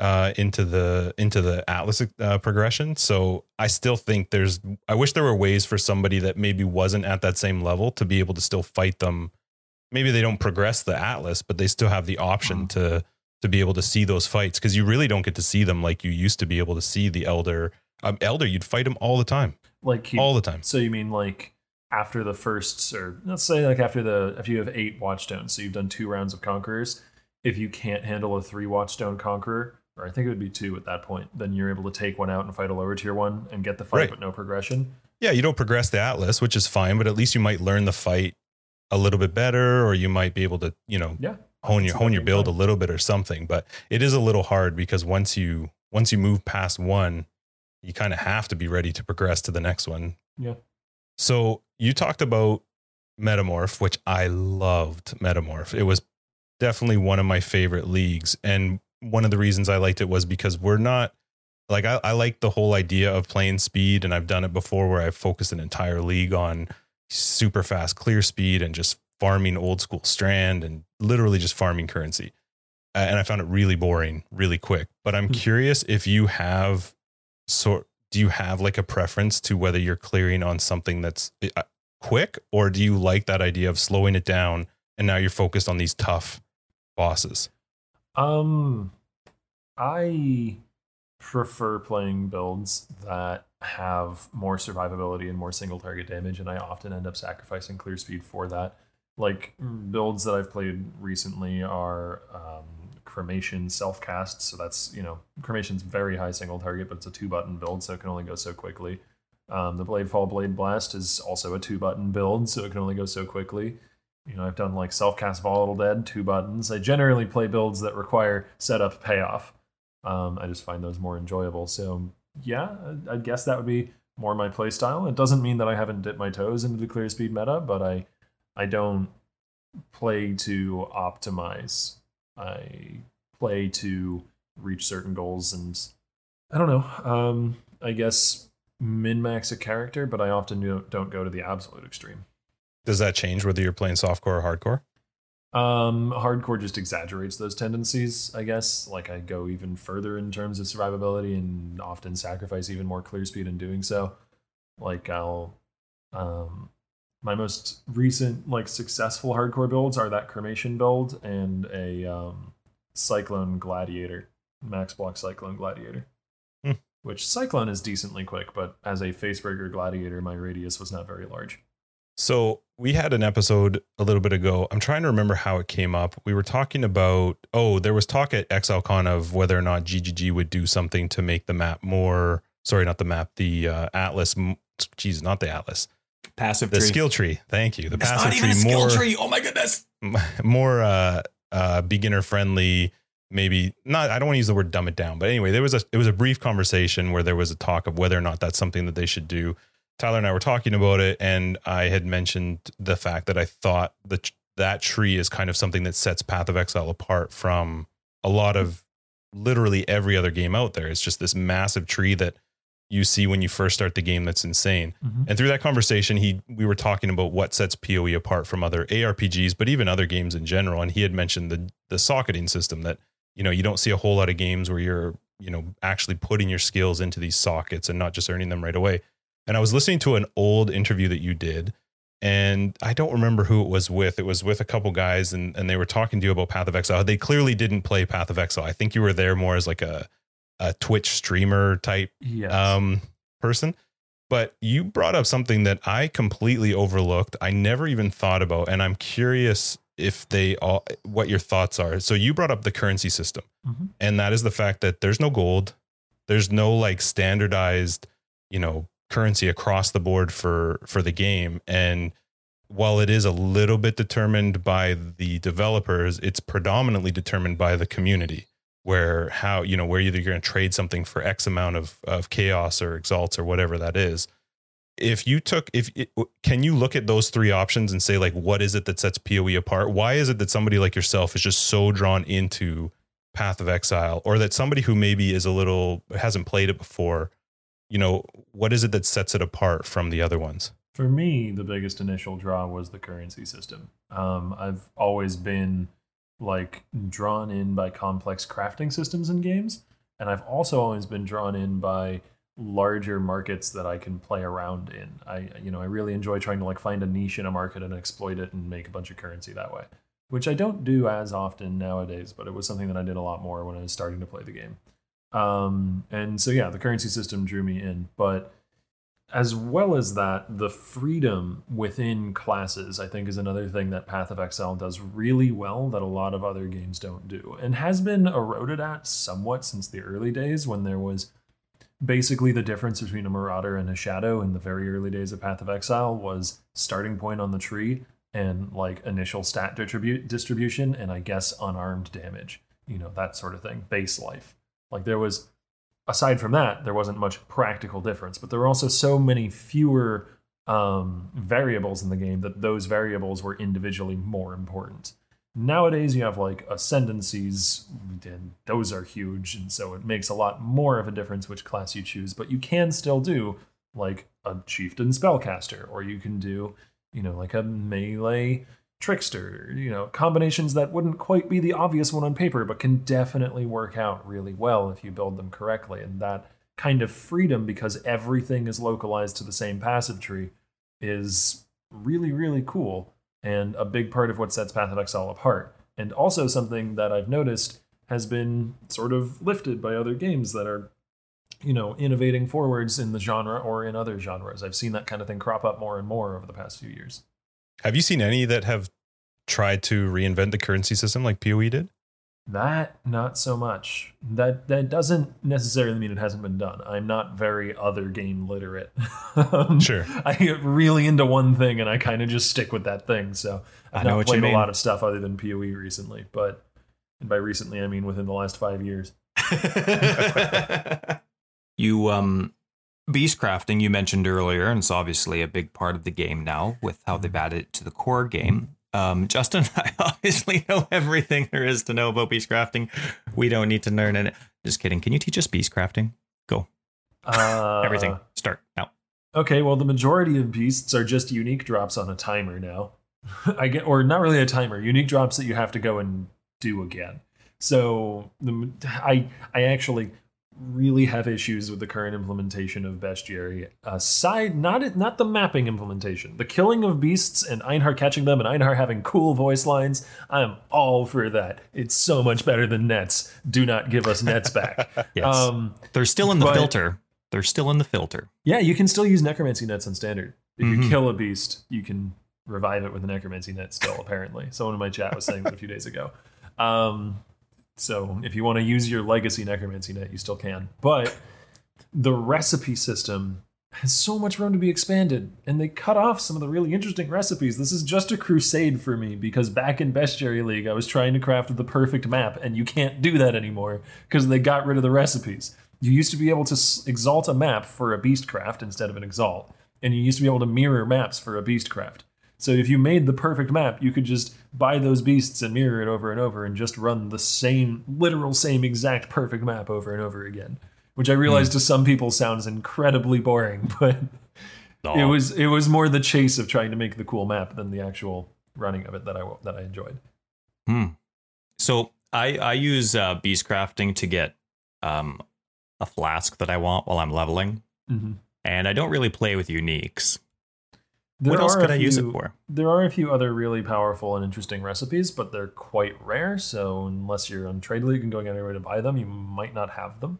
uh, into the into the Atlas uh, progression. So I still think there's. I wish there were ways for somebody that maybe wasn't at that same level to be able to still fight them maybe they don't progress the atlas but they still have the option Mhm. to to be able to see those fights because you really don't get to see them like you used to be able to see the elder um, elder you'd fight him all the time Like you, all the time so you mean like after the first, or let's say like after the if you have eight Watchstones, so you've done two rounds of conquerors. If you can't handle a three Watchstone conqueror, or I think it would be two at that point, then you're able to take one out and fight a lower tier one and get the fight, Right. but no progression. yeah you don't progress the atlas which is fine but at least you might learn the fight a little bit better or you might be able to you know Yeah. hone your hone your build a little bit or something but it is a little hard because once you once you move past one you kind of have to be ready to progress to the next one Yeah. so you talked about metamorph which i loved metamorph it was definitely one of my favorite leagues and one of the reasons i liked it was because we're not like I, I like the whole idea of playing speed and i've done it before where i've focused an entire league on super fast clear speed and just farming old school strand and literally just farming currency. Uh, and I found it really boring, really quick. But I'm Hmm. curious if you have sort do you have like a preference to whether you're clearing on something that's uh, quick or do you like that idea of slowing it down and now you're focused on these tough bosses? Um, I prefer playing builds that have more survivability and more single target damage, and I often end up sacrificing clear speed for that. like builds that I've played recently are um, cremation self cast. So that's you know cremation's very high single target, but it's a two button build, so it can only go so quickly. Um, the Bladefall Blade Blast is also a two button build, so it can only go so quickly. You know, I've done like self cast Volatile Dead, two buttons. I generally play builds that require setup payoff. Um, I just find those more enjoyable. So yeah, I, guess that would be more my play style. It doesn't mean that I haven't dipped my toes into the clear speed meta, but I I don't play to optimize. I play to reach certain goals and I don't know. Um, I guess min max a character, but I often don't go to the absolute extreme. Does that change whether you're playing softcore or hardcore? Um, hardcore just exaggerates those tendencies, I guess. Like I go even further in terms of survivability and often sacrifice even more clear speed in doing so. Like I'll um my most recent like successful hardcore builds are that cremation build and a um cyclone gladiator, max block cyclone gladiator. Hmm. Which cyclone is decently quick, but as a facebreaker gladiator, my radius was not very large. So we had an episode a little bit ago. I'm trying to remember how it came up. We were talking about oh, there was talk at ExileCon of whether or not GGG would do something to make the map more. Sorry, not the map. The uh, Atlas. Geez, not the Atlas. Passive The tree. skill tree. Thank you. The it's passive not even tree a skill more tree. Oh my goodness. more uh, uh, beginner friendly. Maybe not. I don't want to use the word dumb it down, but anyway, there was a it was a brief conversation where there was a talk of whether or not that's something that they should do. Tyler and I were talking about it, and I had mentioned the fact that I thought that that tree is kind of something that sets Path of Exile apart from a lot of literally every other game out there. It's just this massive tree that you see when you first start the game that's insane. Mm-hmm. And through that conversation, he we were talking about what sets PoE apart from other ARPGs, but even other games in general. And he had mentioned the the socketing system that you know you don't see a whole lot of games where you're you know actually putting your skills into these sockets and not just earning them right away. And I was listening to an old interview that you did, and I don't remember who it was with. It was with a couple guys, and and they were talking to you about Path of Exile. They clearly didn't play Path of Exile. I think you were there more as like a a Twitch streamer type Yes. um, person. But you brought up something that I completely overlooked. I never even thought about, and I'm curious if they all what your thoughts are. So you brought up the currency system, Mhm. and that is the fact that there's no gold, there's no like standardized, you know, currency across the board for for the game, and while it is a little bit determined by the developers, it's predominantly determined by the community where how you know where either you're going to trade something for x amount of of chaos or exalts or whatever that is. If you took if it, can you look at those three options and say like what is it that sets poe apart? Why is it that somebody like yourself is just so drawn into path of exile or that somebody who maybe is a little hasn't played it before you know what is it that sets it apart from the other ones For me, the biggest initial draw was the currency system. Um, I've always been like drawn in by complex crafting systems in games, and I've also always been drawn in by larger markets that I can play around in. I you know I really enjoy trying to like find a niche in a market and exploit it and make a bunch of currency that way, which I don't do as often nowadays, but it was something that I did a lot more when I was starting to play the game. Um, and so yeah, the currency system drew me in, but as well as that, the freedom within classes, I think, is another thing that Path of Exile does really well that a lot of other games don't do, and has been eroded at somewhat since the early days when there was basically the difference between a Marauder and a Shadow in the very early days of Path of Exile was starting point on the tree and like initial stat distribu- distribution, and I guess unarmed damage, you know, that sort of thing, base life. Like there was aside from that, there wasn't much practical difference, but there were also so many fewer um, variables in the game that those variables were individually more important. Nowadays, you have like ascendancies, and those are huge, and so it makes a lot more of a difference which class you choose, but you can still do like a chieftain spellcaster, or you can do, you know, like a melee trickster, you know, combinations that wouldn't quite be the obvious one on paper, but can definitely work out really well if you build them correctly. And that kind of freedom, because everything is localized to the same passive tree, is really, really cool and a big part of what sets Path of Exile apart. And also something that I've noticed has been sort of lifted by other games that are, you know, innovating forwards in the genre or in other genres. I've seen that kind of thing crop up more and more over the past few years. Have you seen any that have tried to reinvent the currency system like PoE did? That not so much. That that doesn't necessarily mean it hasn't been done. I'm not very other game literate. Um, Sure. I get really into one thing and I kind of just stick with that thing. So I've I know not what you played a lot of stuff other than PoE recently, but and by recently I mean within the last five years. you um beast crafting you mentioned earlier and it's obviously a big part of the game now with how they've added it to the core game. Um justin i obviously know everything there is to know about beast crafting we don't need to learn it. Just kidding. Can you teach us beast crafting go. Uh, everything. Start now. Okay, well, the majority of beasts are just unique drops on a timer now. I get, or not really a timer, unique drops that you have to go and do again. So the, I, I actually really have issues with the current implementation of bestiary. Aside, not not the mapping implementation, the killing of beasts and Einhar catching them and Einhar having cool voice lines. I'm all for that. It's so much better than nets. Do not give us nets back. yes um, they're still in the but- filter they're still in the filter yeah, you can still use necromancy nets on standard. If you Mhm. kill a beast, you can revive it with a necromancy net still, apparently. Someone in my chat was saying that a few days ago. Um, so if you want to use your legacy necromancy net, you still can. But the recipe system has so much room to be expanded, and they cut off some of the really interesting recipes. This is just a crusade for me because back in Bestiary League, I was trying to craft the perfect map, and you can't do that anymore because they got rid of the recipes. You used to be able to exalt a map for a beastcraft instead of an exalt, and you used to be able to mirror maps for a beastcraft. So if you made the perfect map, you could just buy those beasts and mirror it over and over and just run the same, literal same exact perfect map over and over again. Which I realize to some people sounds incredibly boring, but it was it was more the chase of trying to make the cool map than the actual running of it that I that I enjoyed. Hmm. So I I use uh, beast crafting to get um a flask that I want while I'm leveling, Mm-hmm. and I don't really play with uniques. There what else could I use it few- for? There are a few other really powerful and interesting recipes, but they're quite rare. So unless you're on Trade League and going out of your way to buy them, you might not have them.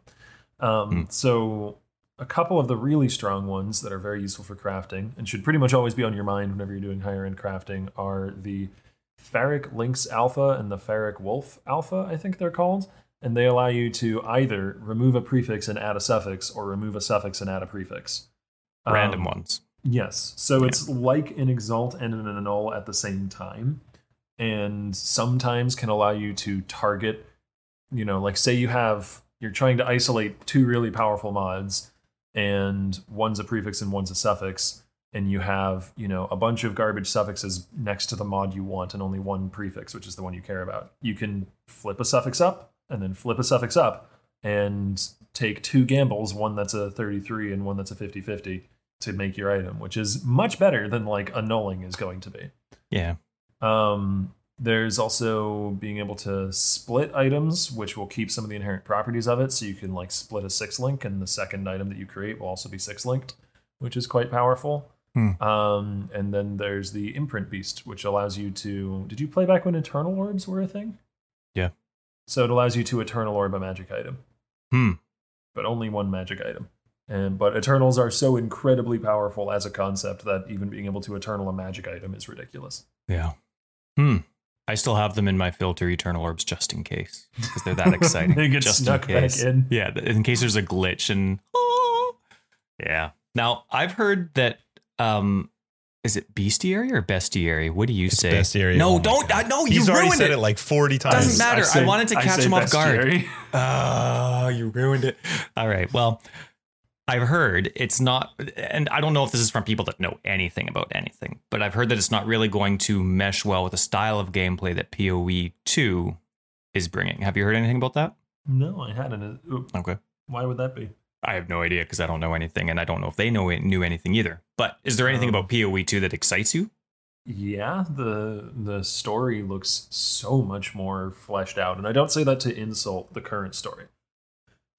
Um, Hmm. So a couple of the really strong ones that are very useful for crafting and should pretty much always be on your mind whenever you're doing higher end crafting are the Farric Lynx Alpha and the Farric Wolf Alpha, I think they're called. And they allow you to either remove a prefix and add a suffix, or remove a suffix and add a prefix. Random Um, ones. Yes. So it's like an exalt and an annul at the same time. And sometimes can allow you to target, you know, like say you have, you're trying to isolate two really powerful mods, and one's a prefix and one's a suffix, and you have, you know, a bunch of garbage suffixes next to the mod you want and only one prefix, which is the one you care about. You can flip a suffix up and then flip a suffix up and take two gambles, one that's a 33 and one that's a 50 50 to make your item, which is much better than like annulling is going to be. Yeah. Um, there's also being able to split items, which will keep some of the inherent properties of it. So you can like split a six link, and the second item that you create will also be six linked, which is quite powerful. Hmm. Um, and then there's the imprint beast, which allows you to. Did you play back when eternal orbs were a thing? Yeah. So it allows you to eternal orb a magic item Hmm. but only one magic item. And but Eternals are so incredibly powerful as a concept that even being able to Eternal a magic item is ridiculous. Yeah. Hmm. I still have them in my filter eternal orbs just in case because they're that exciting. They get just snuck back case. in. Yeah, in case there's a glitch and oh, yeah. Now I've heard that um is it bestiary or bestiary? What do you say? bestiary. No, Oh don't. God. I know you He's already ruined said it. it. like 40 times. Doesn't matter. I say- wanted to I catch say him off guard. bestiary. Oh, you ruined it. All right. Well, I've heard it's not, and I don't know if this is from people that know anything about anything, but I've heard that it's not really going to mesh well with the style of gameplay that PoE 2 is bringing. Have you heard anything about that? No, I hadn't. Uh, Okay. Why would that be? I have no idea because I don't know anything, and I don't know if they know knew anything either. But is there anything Um, about PoE 2 that excites you? Yeah, the the story looks so much more fleshed out, and I don't say that to insult the current story.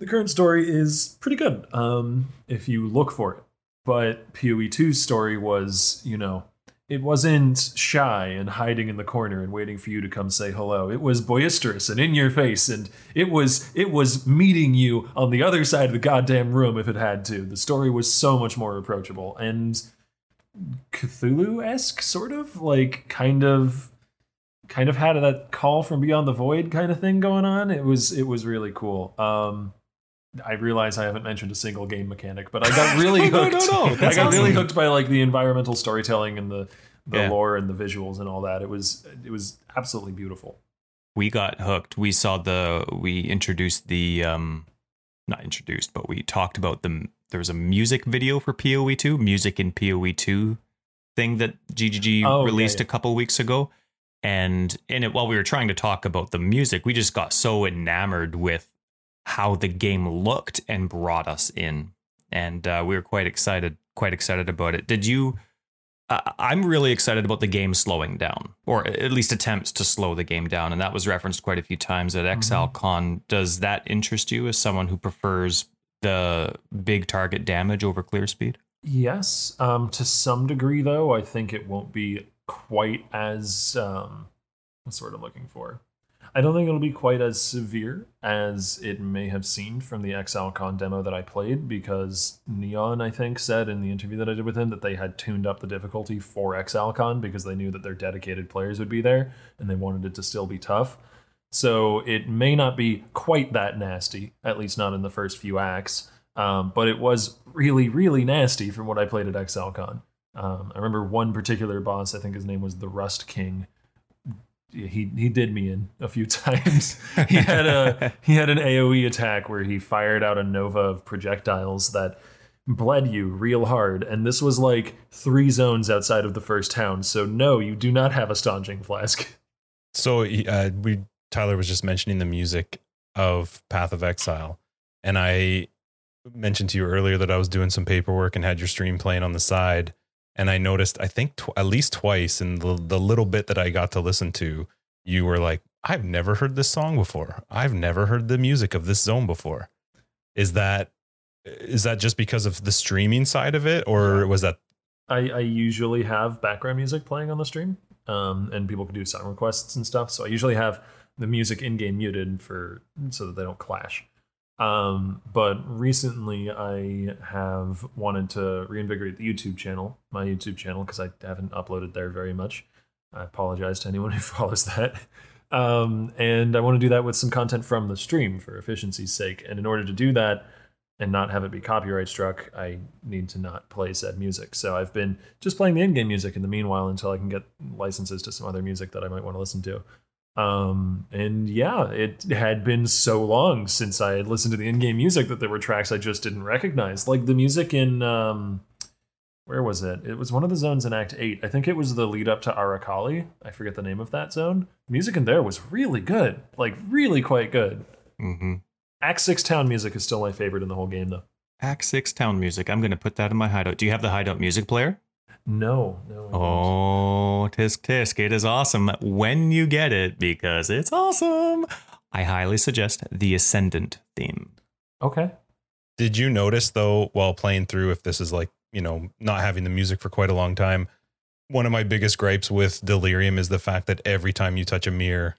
The current story is pretty good, um, if you look for it. But PoE 2's story was, you know, it wasn't shy and hiding in the corner and waiting for you to come say hello. It was boisterous and in your face, and it was it was meeting you on the other side of the goddamn room if it had to. The story was so much more approachable and Cthulhu esque, sort of like kind of kind of had that call from beyond the void kind of thing going on. It was it was really cool. Um, I realize I haven't mentioned a single game mechanic, but I got really No, hooked. no, no, I that's got really hooked by like the environmental storytelling and the the Yeah. lore and the visuals and all that. It was it was absolutely beautiful. we got hooked. We saw the we introduced the um not introduced, but we talked about the there was a music video for PoE 2, music in PoE 2 thing that GGG Oh, yeah, released yeah. a couple weeks ago. And in it while we were trying to talk about the music, we just got so enamored with how the game looked and brought us in. And uh, we were quite excited, quite excited about it. Did you I- I'm really excited about the game slowing down, or at least attempts to slow the game down, and that was referenced quite a few times at ExileCon. Does that interest you as someone who prefers the big target damage over clear speed? Yes, um, to some degree though, I think it won't be quite as um, what's the word I'm looking for. I don't think it'll be quite as severe as it may have seemed from the ExileCon demo that I played, because Neon, I think, said in the interview that I did with him that they had tuned up the difficulty for ExileCon because they knew that their dedicated players would be there and they wanted it to still be tough. So it may not be quite that nasty, at least not in the first few acts. Um, but it was really, really nasty from what I played at ExileCon. Um, I remember one particular boss. I think his name was the Rust King. He he did me in a few times. he had a he had an AOE attack where he fired out a nova of projectiles that bled you real hard, and this was like three zones outside of the first town. So no, you do not have a staunching flask. So uh, we Tyler was just mentioning the music of Path of Exile, and I mentioned to you earlier that I was doing some paperwork and had your stream playing on the side, and I noticed I think tw- at least twice in the the little bit that I got to listen to, you were like, "I've never heard this song before. I've never heard the music of this zone before." Is that is that just because of the streaming side of it, or was that I, I usually have background music playing on the stream, um, and people can do song requests and stuff. So I usually have the music in game muted for so that they don't clash. Um, but recently, I have wanted to reinvigorate the YouTube channel, my YouTube channel, because I haven't uploaded there very much. I apologize to anyone who follows that. Um, and I want to do that with some content from the stream for efficiency's sake. And in order to do that, and not have it be copyright struck, I need to not play said music. So I've been just playing the in-game music in the meanwhile until I can get licenses to some other music that I might want to listen to. Um, and yeah, it had been so long since I had listened to the in-game music that there were tracks I just didn't recognize, like the music in um, where was it? It was one of the zones in Act Eight. I think it was the lead up to Arakaali. I forget the name of that zone. Music in there was really good, like really quite good. Mm-hmm. Act Six town music is still my favorite in the whole game, though. Act Six Town Music. I'm going to put that in my hideout. Do you have the hideout music player? No, no. Oh, tisk tisk! It is awesome when you get it because it's awesome. I highly suggest the Ascendant theme. Okay. Did you notice though, while playing through, if this is like, you know, not having the music for quite a long time, one of my biggest gripes with Delirium is the fact that every time you touch a mirror,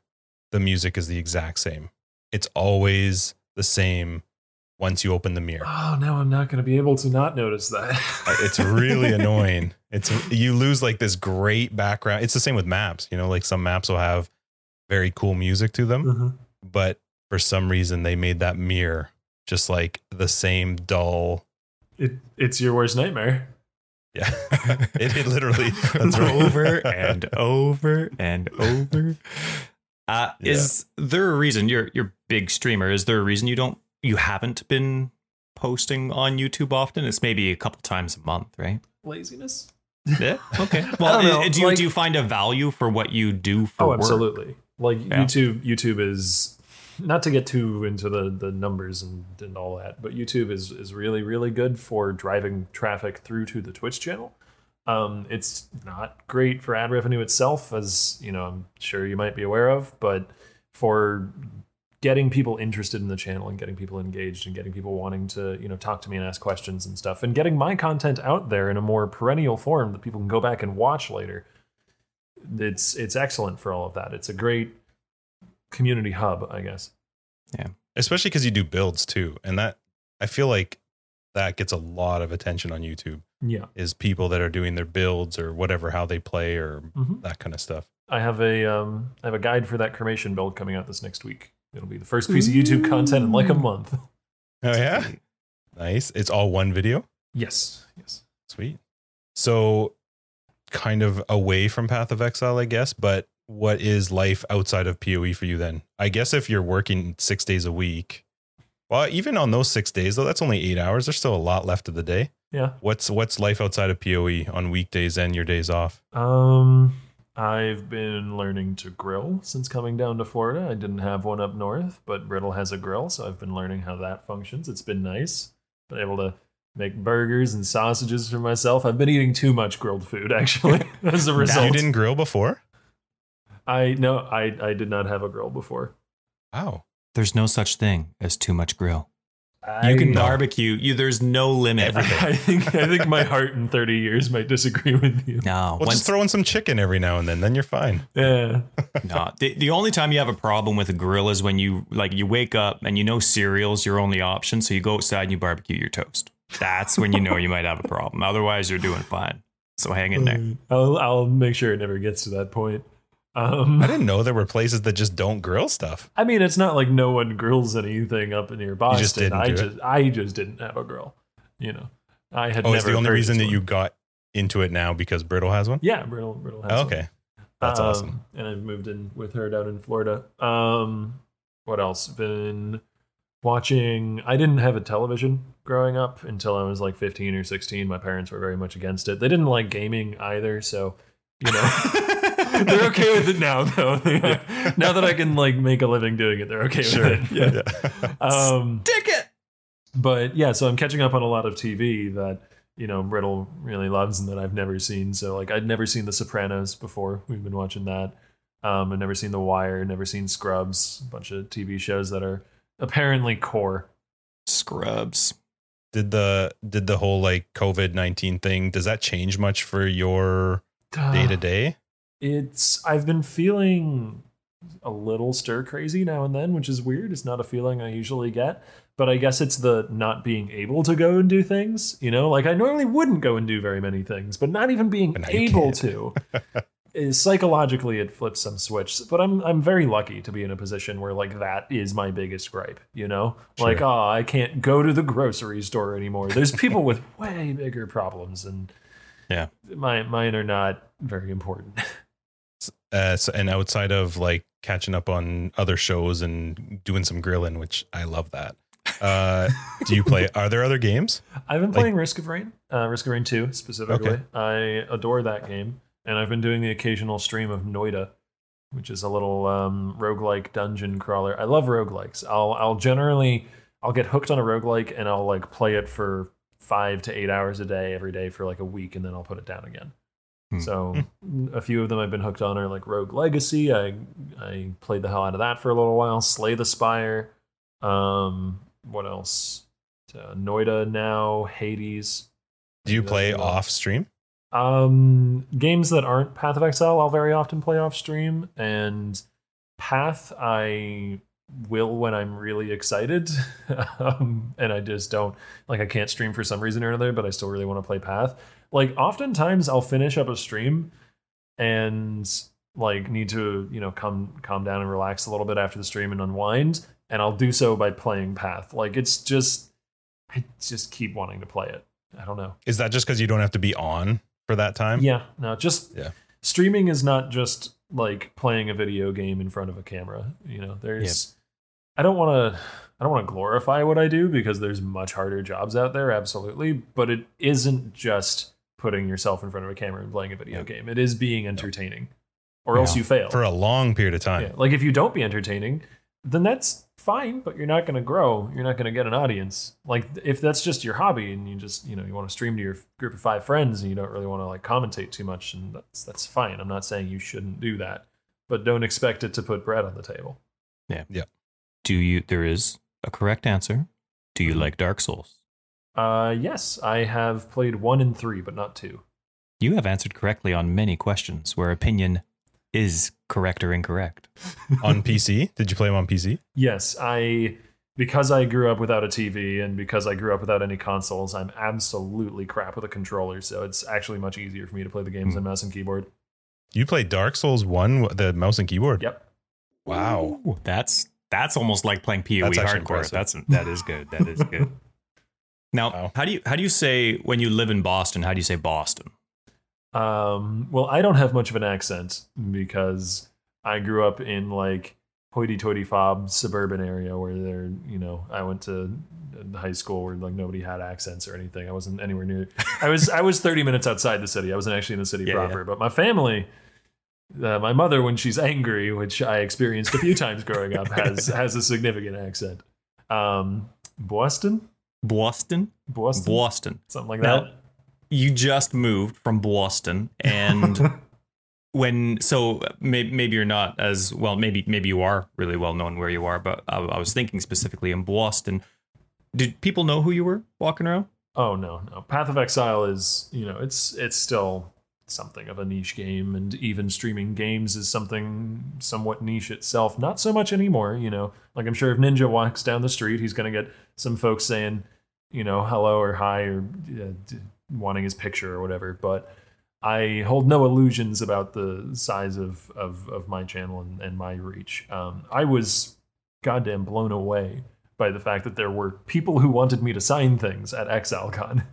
the music is the exact same. It's always the same once you open the mirror. Oh, now I'm not going to be able to not notice that. It's really annoying. It's you lose like this great background. It's the same with maps, you know, like some maps will have very cool music to them, Mhm. but for some reason they made that mirror just like the same dull It, it's your worst nightmare. Yeah, it, it literally that's right. over and over and over. Uh, Yeah. Is there a reason you're you're big streamer? Is there a reason you don't you haven't been posting on YouTube often? It's maybe a couple times a month, right? Laziness. Yeah. Okay. Well, know, do you like- do you find a value for what you do for Oh, work? absolutely. Like Yeah. YouTube. YouTube is not to get too into the the numbers and, and all that, but YouTube is is really really good for driving traffic through to the Twitch channel. Um, it's not great for ad revenue itself, as you know, I'm sure you might be aware of, but for getting people interested in the channel and getting people engaged and getting people wanting to you know talk to me and ask questions and stuff and getting my content out there in a more perennial form that people can go back and watch later it's it's excellent for all of that it's a great community hub i guess Yeah. especially because you do builds too, and that I feel like that gets a lot of attention on YouTube. Yeah. is people that are doing their builds or whatever, how they play or hmm that kind of stuff. I have a um, I have a guide for that cremation build coming out this next week. It'll be the first piece of YouTube content in like a month. Oh yeah, nice. It's all one video. Yes. Yes. Sweet. So, kind of away from Path of Exile, I guess. But what is life outside of Poe for you then? I guess if you're working six days a week, well, even on those six days though, that's only eight hours. There's still a lot left of the day. Yeah. What's what's life outside of Poe on weekdays and your days off? Um, I've been learning to grill since coming down to Florida. I didn't have one up north, but Brittle has a grill, so I've been learning how that functions. It's been nice. Been able to make burgers and sausages for myself. I've been eating too much grilled food actually as a result. You didn't grill before? I no, I I did not have a grill before. Wow. There's no such thing as too much grill. I, You can No. barbecue. You there's no limit. I think I think my heart in 30 years might disagree with you. No, Well, once, just throw in some chicken every now and then. Then you're fine. Yeah. no. The, the only time you have a problem with a grill is when you like you wake up and you know cereal's your only option, so you go outside and you barbecue your toast. That's when you know you might have a problem. Otherwise, you're doing fine. So hang in there. I'll I'll make sure it never gets to that point. Um, I didn't know there were places that just don't grill stuff. I mean, it's not like no one grills anything up in near Boston. just didn't I do it? just I just didn't have a grill. You know, I had. Oh, it's the only reason that you got into it now because Brittle has one. Yeah, Brittle Brittle has Oh, one. okay, that's Um, awesome. And I've moved in with her down in Florida. Um, what else? Been watching. I didn't have a television growing up until I was like 15 or 16. My parents were very much against it. They didn't like gaming either, so you know. they're okay with it now, though. now that I can like make a living doing it, they're okay Sure. with it. Yeah. Um, Stick it. but yeah, so I'm catching up on a lot of TV that you know Brittle really loves and that I've never seen. So like I'd never seen The Sopranos before. We've been watching that. Um, I've never seen The Wire. Never seen Scrubs. A bunch of TV shows that are apparently core. Scrubs. did the did the whole like COVID nineteen thing? Does that change much for your day to day? It's I've been feeling a little stir crazy now and then, which is weird. It's not a feeling I usually get, but I guess it's the not being able to go and do things. You know, like I normally wouldn't go and do very many things, but not even being But now you able to. Is psychologically it flips some switch, but I'm I'm very lucky to be in a position where like that is my biggest gripe. You know, like Sure. oh I can't go to the grocery store anymore. There's people with way bigger problems, and Yeah. my mine are not very important. Uh, so, and outside of like catching up on other shows and doing some grilling, which I love that. Uh, do you play? Are there other games? I've been Like- playing Risk of Rain, uh, Risk of Rain 2 specifically. Okay. I adore that game. And I've been doing the occasional stream of Noita, which is a little um, roguelike dungeon crawler. I love roguelikes. I'll, I'll generally, I'll get hooked on a roguelike and I'll like play it for five to eight hours a day every day for like a week and then I'll put it down again. Hmm. So a few of them I've been hooked on are like Rogue Legacy. I I played the hell out of that for a little while. Slay the Spire. Um, what else? Uh, Noita now. Hades. Do you play yeah. off stream? Um, games that aren't Path of Exile, I'll very often play off stream, and Path I will when I'm really excited, um, and I just don't like I can't stream for some reason or another, but I still really want to play Path. Like oftentimes I'll finish up a stream and like need to you know come calm down and relax a little bit after the stream and unwind, and I'll do so by playing Path. Like it's just I just keep wanting to play it. I don't know. Is that just because you don't have to be on for that time? Yeah, no, just Yeah. streaming is not just like playing a video game in front of a camera. You know, there's I don't want to I don't want to glorify what I do because there's much harder jobs out there, absolutely, but it isn't just putting yourself in front of a camera and playing a video Yeah. game. It is being entertaining. Or else you fail. For a long period of time. Yeah, like if you don't be entertaining, then that's fine, but you're not going to grow. You're not going to get an audience. Like if that's just your hobby and you just, you know, you want to stream to your group of 5 friends and you don't really want to like commentate too much and that's that's fine. I'm not saying you shouldn't do that, but don't expect it to put bread on the table. Yeah. Yeah. Do you? There is a correct answer. Do you mm-hmm. like Dark Souls? Uh yes, I have played 1 and 3, but not 2. You have answered correctly on many questions where opinion is correct or incorrect. on PC? Did you play them on PC? Yes, I because I grew up without a TV and because I grew up without any consoles, I'm absolutely crap with a controller. So it's actually much easier for me to play the games Hmm. on mouse and keyboard. You played Dark Souls 1, with the mouse and keyboard? Yep. Wow. Ooh, that's that's almost like playing PoE That's hardcore. impressive. That's that is good. That is good. Now, Wow. how do you how do you say when you live in Boston? How do you say Boston? Um, well, I don't have much of an accent because I grew up in like hoity-toity fob suburban area where there, you know, I went to high school where like nobody had accents or anything. I wasn't anywhere near. I was I was 30 minutes outside the city. I wasn't actually in the city Yeah, proper, but my family. Uh, my mother, when she's angry, which I experienced a few times growing up, has has a significant accent. Um, Boston, Boston, Boston, Boston. something like Now, that. you just moved from Boston, and when so maybe, maybe you're not as well. Maybe maybe you are really well known where you are, but I, I was thinking specifically in Boston. Did people know who you were walking around? Oh no, no. Path of Exile is, you know, it's it's still something of a niche game and even streaming games is something somewhat niche itself. Not so much anymore, you know. Like I'm sure if Ninja walks down the street, he's going to get some folks saying, you know, hello or hi or uh, d- wanting his picture or whatever, but I hold no illusions about the size of of, of my channel and, and my reach. Um, I was goddamn blown away by the fact that there were people who wanted me to sign things at ExileCon.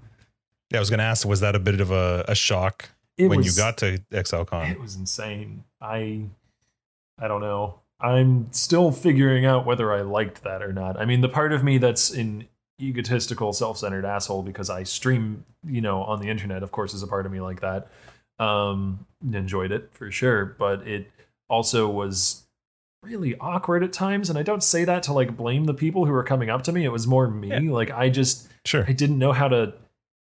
Yeah, I was going to ask, was that a bit of a, a shock It when was, you got to ExileCon? it was insane. I I don't know. I'm still figuring out whether I liked that or not. I mean, the part of me that's an egotistical, self-centered asshole because I stream, you know, on the internet, of course, is a part of me like that. Um, enjoyed it for sure, but it also was really awkward at times. And I don't say that to like blame the people who were coming up to me. It was more me. Yeah. Like I just Sure. I didn't know how to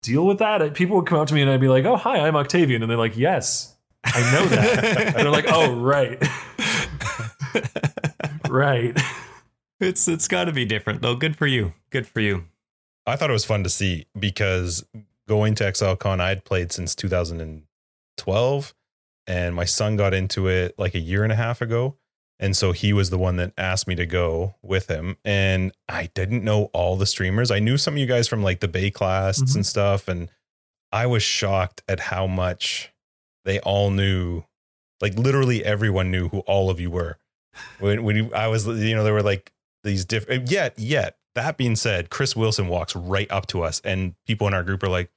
deal with that. People would come up to me and I'd be like, "Oh, hi, I'm Octavian," and they're like, "Yes, I know that." and they're like, "Oh, right, right." It's it's got to be different though. Good for you. Good for you. I thought it was fun to see because going to ExileCon, I had played since 2012, and my son got into it like a year and a half ago. And so he was the one that asked me to go with him. And I didn't know all the streamers. I knew some of you guys from like the Baeclasts Mhm. and stuff. And I was shocked at how much they all knew. Like literally everyone knew who all of you were. When, when you, I was, you know, there were like these different, yet, yet, that being said, Chris Wilson walks right up to us, and people in our group are like,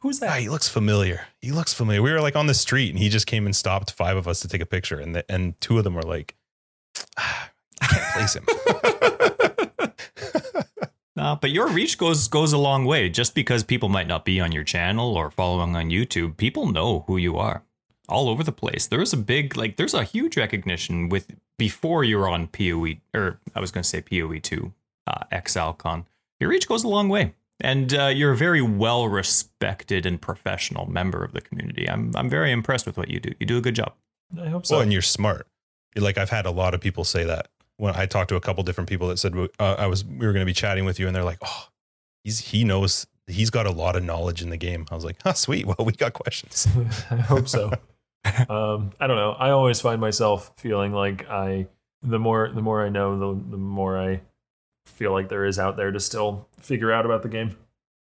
Who's ah, that? he looks familiar. He looks familiar. We were like on the street, and he just came and stopped five of us to take a picture, and the, and two of them were like, ah, I can't place him. Uh, but your reach goes goes a long way. Just because people might not be on your channel or following on YouTube, people know who you are all over the place. There is a big like there's a huge recognition with before you're on PoE or I was going to say PoE two uh, ExileCon. Your reach goes a long way, and uh, you're a very well respected and professional member of the community. I'm I'm very impressed with what you do. You do a good job. I hope so. well, and you're smart. You're like I've had a lot of people say that when I talked to a couple different people that said uh, I was we were going to be chatting with you, and they're like, oh, he's he knows he's got a lot of knowledge in the game. I was like, oh, sweet. Well, we got questions. I hope so. um, I don't know. I always find myself feeling like I, the more the more I know, the the more I feel like there is out there to still figure out about the game.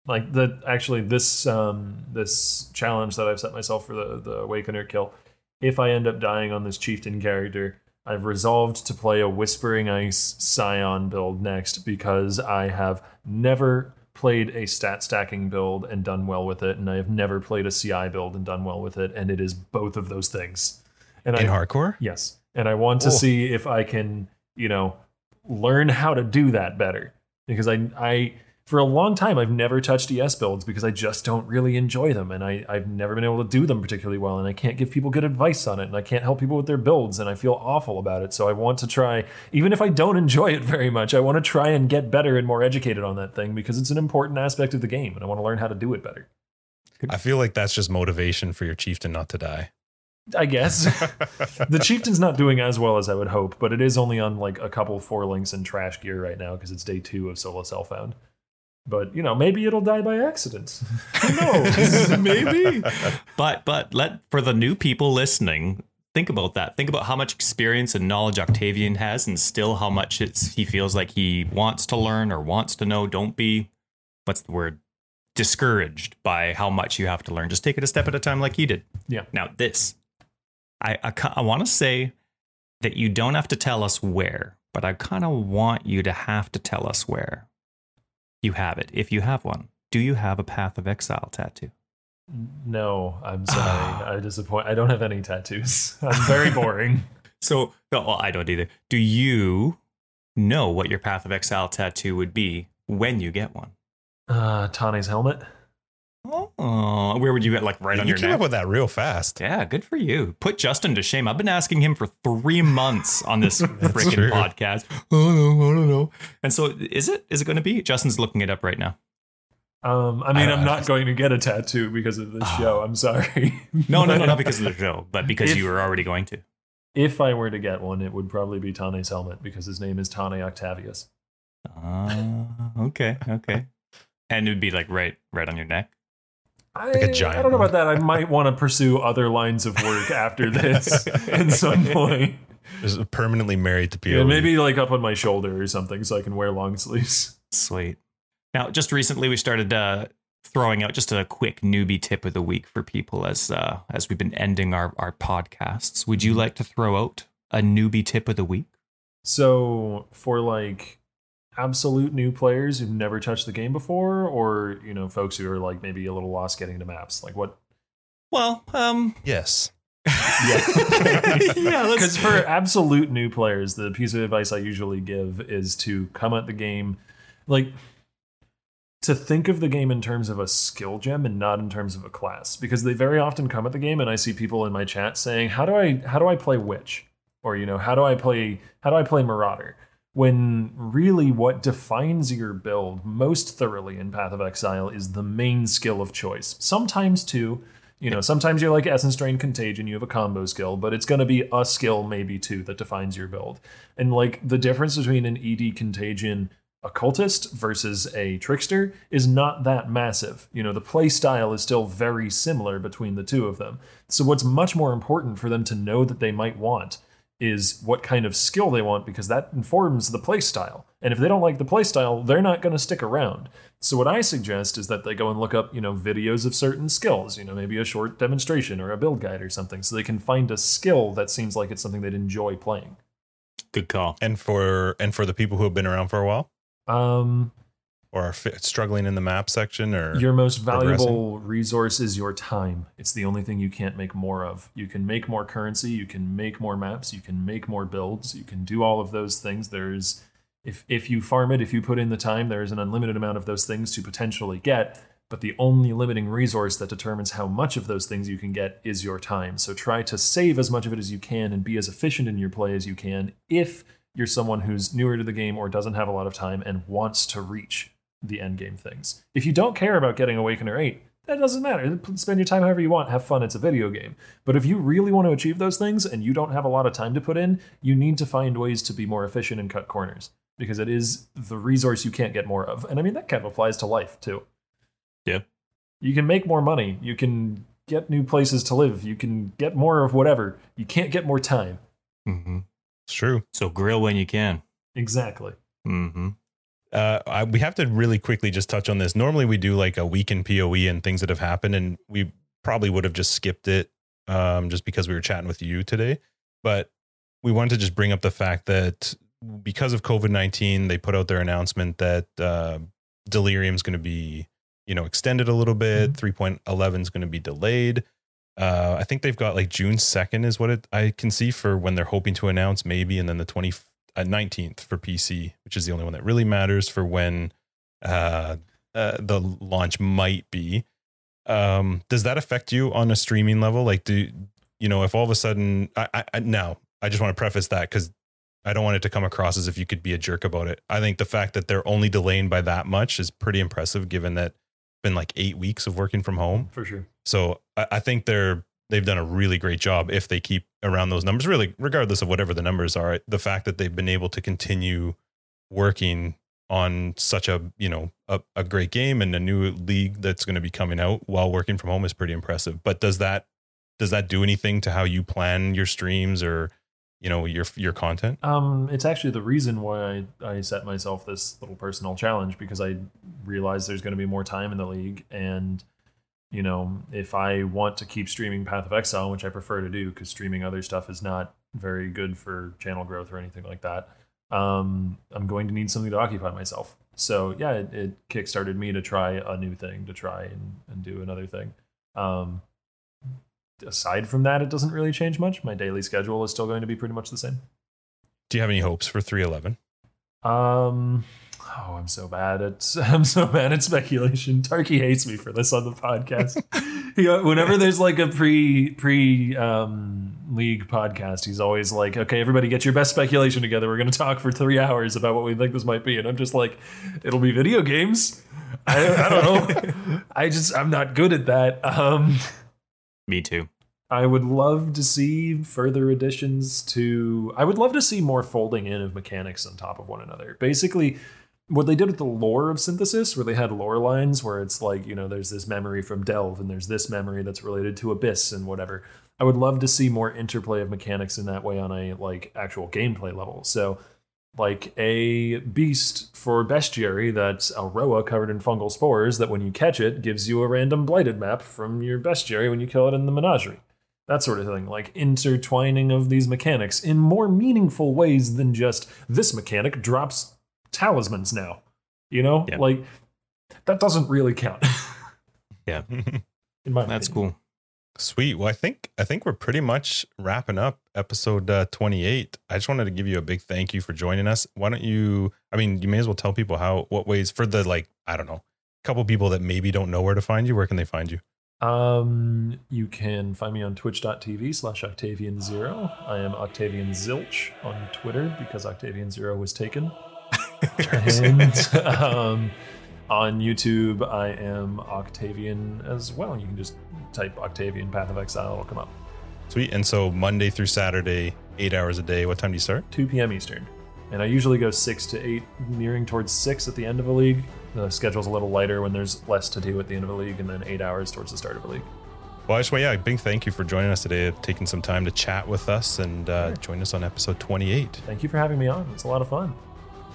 Like the actually this um this challenge that I've set myself for the the Awakener kill. If I end up dying on this chieftain character, I've resolved to play a Whispering Ice Scion build next because I have never played a stat stacking build and done well with it, and I have never played a CI build and done well with it, and it is both of those things. And In I hardcore, yes, and I want to Oh. see if I can, you know, learn how to do that better because I I for a long time I've never touched ES builds because I just don't really enjoy them and I, I've never been able to do them particularly well and I can't give people good advice on it and I can't help people with their builds and I feel awful about it. So I want to try, even if I don't enjoy it very much, I want to try and get better and more educated on that thing because it's an important aspect of the game and I want to learn how to do it better. I feel like that's just motivation for your chieftain not to die. I guess. the chieftain's not doing as well as I would hope, but it is only on like a couple four links and trash gear right now because it's day two of solo Self found. But you know, maybe it'll die by accident. Who knows? Maybe. But but let for the new people listening, think about that. Think about how much experience and knowledge Octavian has, and still how much it's, he feels like he wants to learn or wants to know. Don't be, what's the word, discouraged by how much you have to learn. Just take it a step at a time, like he did. Yeah. Now this, I I, I want to say that you don't have to tell us where, but I kind of want you to have to tell us where you have it, if you have one. Do you have a Path of Exile tattoo? No, I'm sorry. I disappoint. I don't have any tattoos. I'm very boring. So, no, well, I don't either. Do you know what your Path of Exile tattoo would be when you get one? Uh, Tane's helmet. Oh, where would you get like right you on your came neck? up with that real fast. yeah, good for you. Put Justin to shame. I've been asking him for three months on this freaking true. podcast. Oh no, I don't know. And so, is it? Is it going to be? Justin's looking it up right now. Um, I mean, I- I'm not going to get a tattoo because of this Oh. show. I'm sorry. No, no, no, not because of the show, but because If- you were already going to. if I were to get one, it would probably be Tane's helmet because his name is Tane Octavius. Ah, okay, okay. And it would be like right, right on your neck. I, a giant I don't know about that. I might want to pursue other lines of work after this at some point. Just permanently married to POE. Yeah, maybe like up on my shoulder or something so I can wear long sleeves. Sweet. Now, just recently, we started uh, throwing out just a quick newbie tip of the week for people as uh, as we've been ending our our podcasts. Would you like to throw out a newbie tip of the week? So for like absolute new players who've never touched the game before, or you know, folks who are like maybe a little lost getting to maps, like what? Well, um, yes. yeah, let's Because for absolute new players, the piece of advice I usually give is to come at the game like to think of the game in terms of a skill gem and not in terms of a class. Because they very often come at the game and I see people in my chat saying how do I how do I play witch? Or you know how do I play how do I play marauder when really what defines your build most thoroughly in Path of Exile is the main skill of choice sometimes two you know sometimes you're like essence drain contagion you have a combo skill but it's going to be a skill maybe two that defines your build and like the difference between an ed contagion occultist versus a trickster is not that massive. You know, the play style is still very similar between the two of them. So what's much more important for them to know that they might want is what kind of skill they want because that informs the play style. And if they don't like the play style, they're not going to stick around. So what I suggest is that they go and look up, you know, videos of certain skills, you know, maybe a short demonstration or a build guide or something so they can find a skill that seems like it's something they'd enjoy playing. good call. And for and for the people who have been around for a while Um or are fi- struggling in the map section or Your most valuable resource is your time. It's the only thing you can't make more of. You can make more currency, you can make more maps, you can make more builds, you can do all of those things. There's if if you farm it, if you put in the time, there's an unlimited amount of those things to potentially get, but the only limiting resource that determines how much of those things you can get is your time. So try to save as much of it as you can and be as efficient in your play as you can if you're someone who's newer to the game or doesn't have a lot of time and wants to reach the end game things. If you don't care about getting Awakener 8, that doesn't matter. Spend your time however you want. Have fun. It's a video game. But if you really want to achieve those things and you don't have a lot of time to put in, you need to find ways to be more efficient and cut corners because it is the resource you can't get more of. And I mean, that kind of applies to life too. Yeah. You can make more money. You can get new places to live. You can get more of whatever. You can't get more time. hmm it's true. So grill when you can. Exactly. hmm uh, I, we have to really quickly just touch on this. Normally, we do like a week in POE and things that have happened, and we probably would have just skipped it um, just because we were chatting with you today. But we wanted to just bring up the fact that because of COVID 19, they put out their announcement that uh, Delirium is going to be, you know, extended a little bit, mm-hmm. 3.11 is going to be delayed. Uh, I think they've got like June 2nd is what it, I can see for when they're hoping to announce, maybe, and then the 24th a 19th for PC, which is the only one that really matters for when uh, uh, the launch might be. Um, does that affect you on a streaming level? Like, do you know if all of a sudden I, I now I just want to preface that because I don't want it to come across as if you could be a jerk about it. I think the fact that they're only delaying by that much is pretty impressive, given that been like eight weeks of working from home for sure. So I, I think they're they've done a really great job if they keep around those numbers. Really, regardless of whatever the numbers are, the fact that they've been able to continue working on such a you know a, a great game and a new league that's going to be coming out while working from home is pretty impressive. But does that does that do anything to how you plan your streams or you know your your content? Um, it's actually the reason why I, I set myself this little personal challenge because I realized there's going to be more time in the league, and you know, if I want to keep streaming Path of Exile, which I prefer to do because streaming other stuff is not very good for channel growth or anything like that, um, I'm going to need something to occupy myself. So yeah, it, it kickstarted me to try a new thing, to try and, and do another thing. Um, aside from that, it doesn't really change much. My daily schedule is still going to be pretty much the same. Do you have any hopes for 311? Um, oh, I'm so bad at I'm so bad at speculation. Tarky hates me for this on the podcast. he, whenever there's like a pre pre um, league podcast, he's always like, "Okay, everybody, get your best speculation together. We're going to talk for three hours about what we think this might be." And I'm just like, "It'll be video games." I, I don't know. I just I'm not good at that. Um, Me too. I would love to see further additions to. I would love to see more folding in of mechanics on top of one another. Basically, what they did with the lore of synthesis, where they had lore lines where it's like, you know, there's this memory from Delve and there's this memory that's related to Abyss and whatever. I would love to see more interplay of mechanics in that way on a like actual gameplay level. So, like a beast for bestiary that's a Rhoa covered in fungal spores that when you catch it gives you a random blighted map from your bestiary when you kill it in the menagerie that sort of thing like intertwining of these mechanics in more meaningful ways than just this mechanic drops talismans now you know Yeah. like that doesn't really count Yeah. in my That's opinion. cool. Sweet. Well, I think I think we're pretty much wrapping up episode uh, 28. I just wanted to give you a big thank you for joining us. Why don't you I mean, you may as well tell people how what ways for the like, I don't know, couple people that maybe don't know where to find you, where can they find you? Um, you can find me on twitch.tv slash Octavian Zero. I am Octavian Zilch on Twitter because Octavian Zero was taken. And um, on YouTube, I am Octavian as well. You can just type Octavian Path of Exile, it'll come up. Sweet. And so Monday through Saturday, eight hours a day. What time do you start? 2 p.m. Eastern. And I usually go 6 to 8, nearing towards 6 at the end of a league. The schedule's a little lighter when there's less to do at the end of a league, and then 8 hours towards the start of a league. Well, I just want yeah, big thank you for joining us today, taking some time to chat with us and uh, join us on episode 28. Thank you for having me on. It's a lot of fun.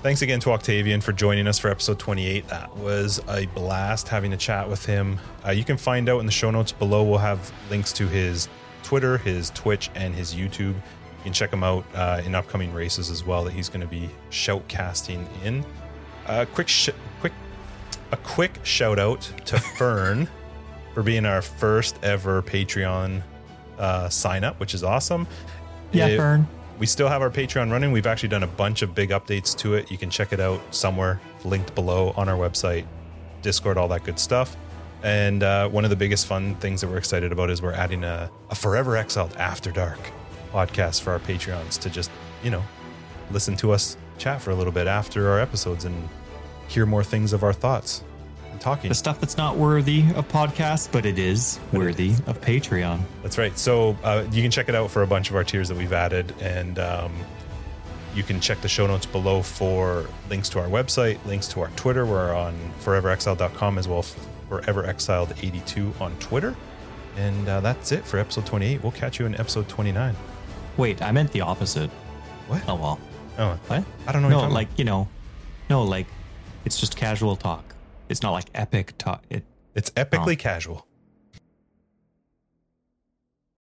Thanks again to Octavian for joining us for episode 28. That was a blast having a chat with him. Uh, you can find out in the show notes below. We'll have links to his Twitter, his Twitch, and his YouTube. You can check him out uh, in upcoming races as well that he's going to be shoutcasting in. A quick, sh- quick, a quick shout out to Fern for being our first ever Patreon uh, sign up, which is awesome. It- Fern. We still have our Patreon running. We've actually done a bunch of big updates to it. You can check it out somewhere linked below on our website, Discord, all that good stuff. And uh, one of the biggest fun things that we're excited about is we're adding a, a Forever Exiled After Dark podcast for our Patreons to just, you know, listen to us chat for a little bit after our episodes and hear more things of our thoughts talking. The stuff that's not worthy of podcasts, but it is worthy of Patreon. That's right. So uh, you can check it out for a bunch of our tiers that we've added, and um, you can check the show notes below for links to our website, links to our Twitter. We're on foreverexiled.com as well as foreverexiled82 on Twitter. And uh, that's it for episode 28. We'll catch you in episode 29. Wait, I meant the opposite. What? Oh well. Oh, What? I don't know. No, like you know, no, like it's just casual talk. It's not like epic talk. It it's epically casual.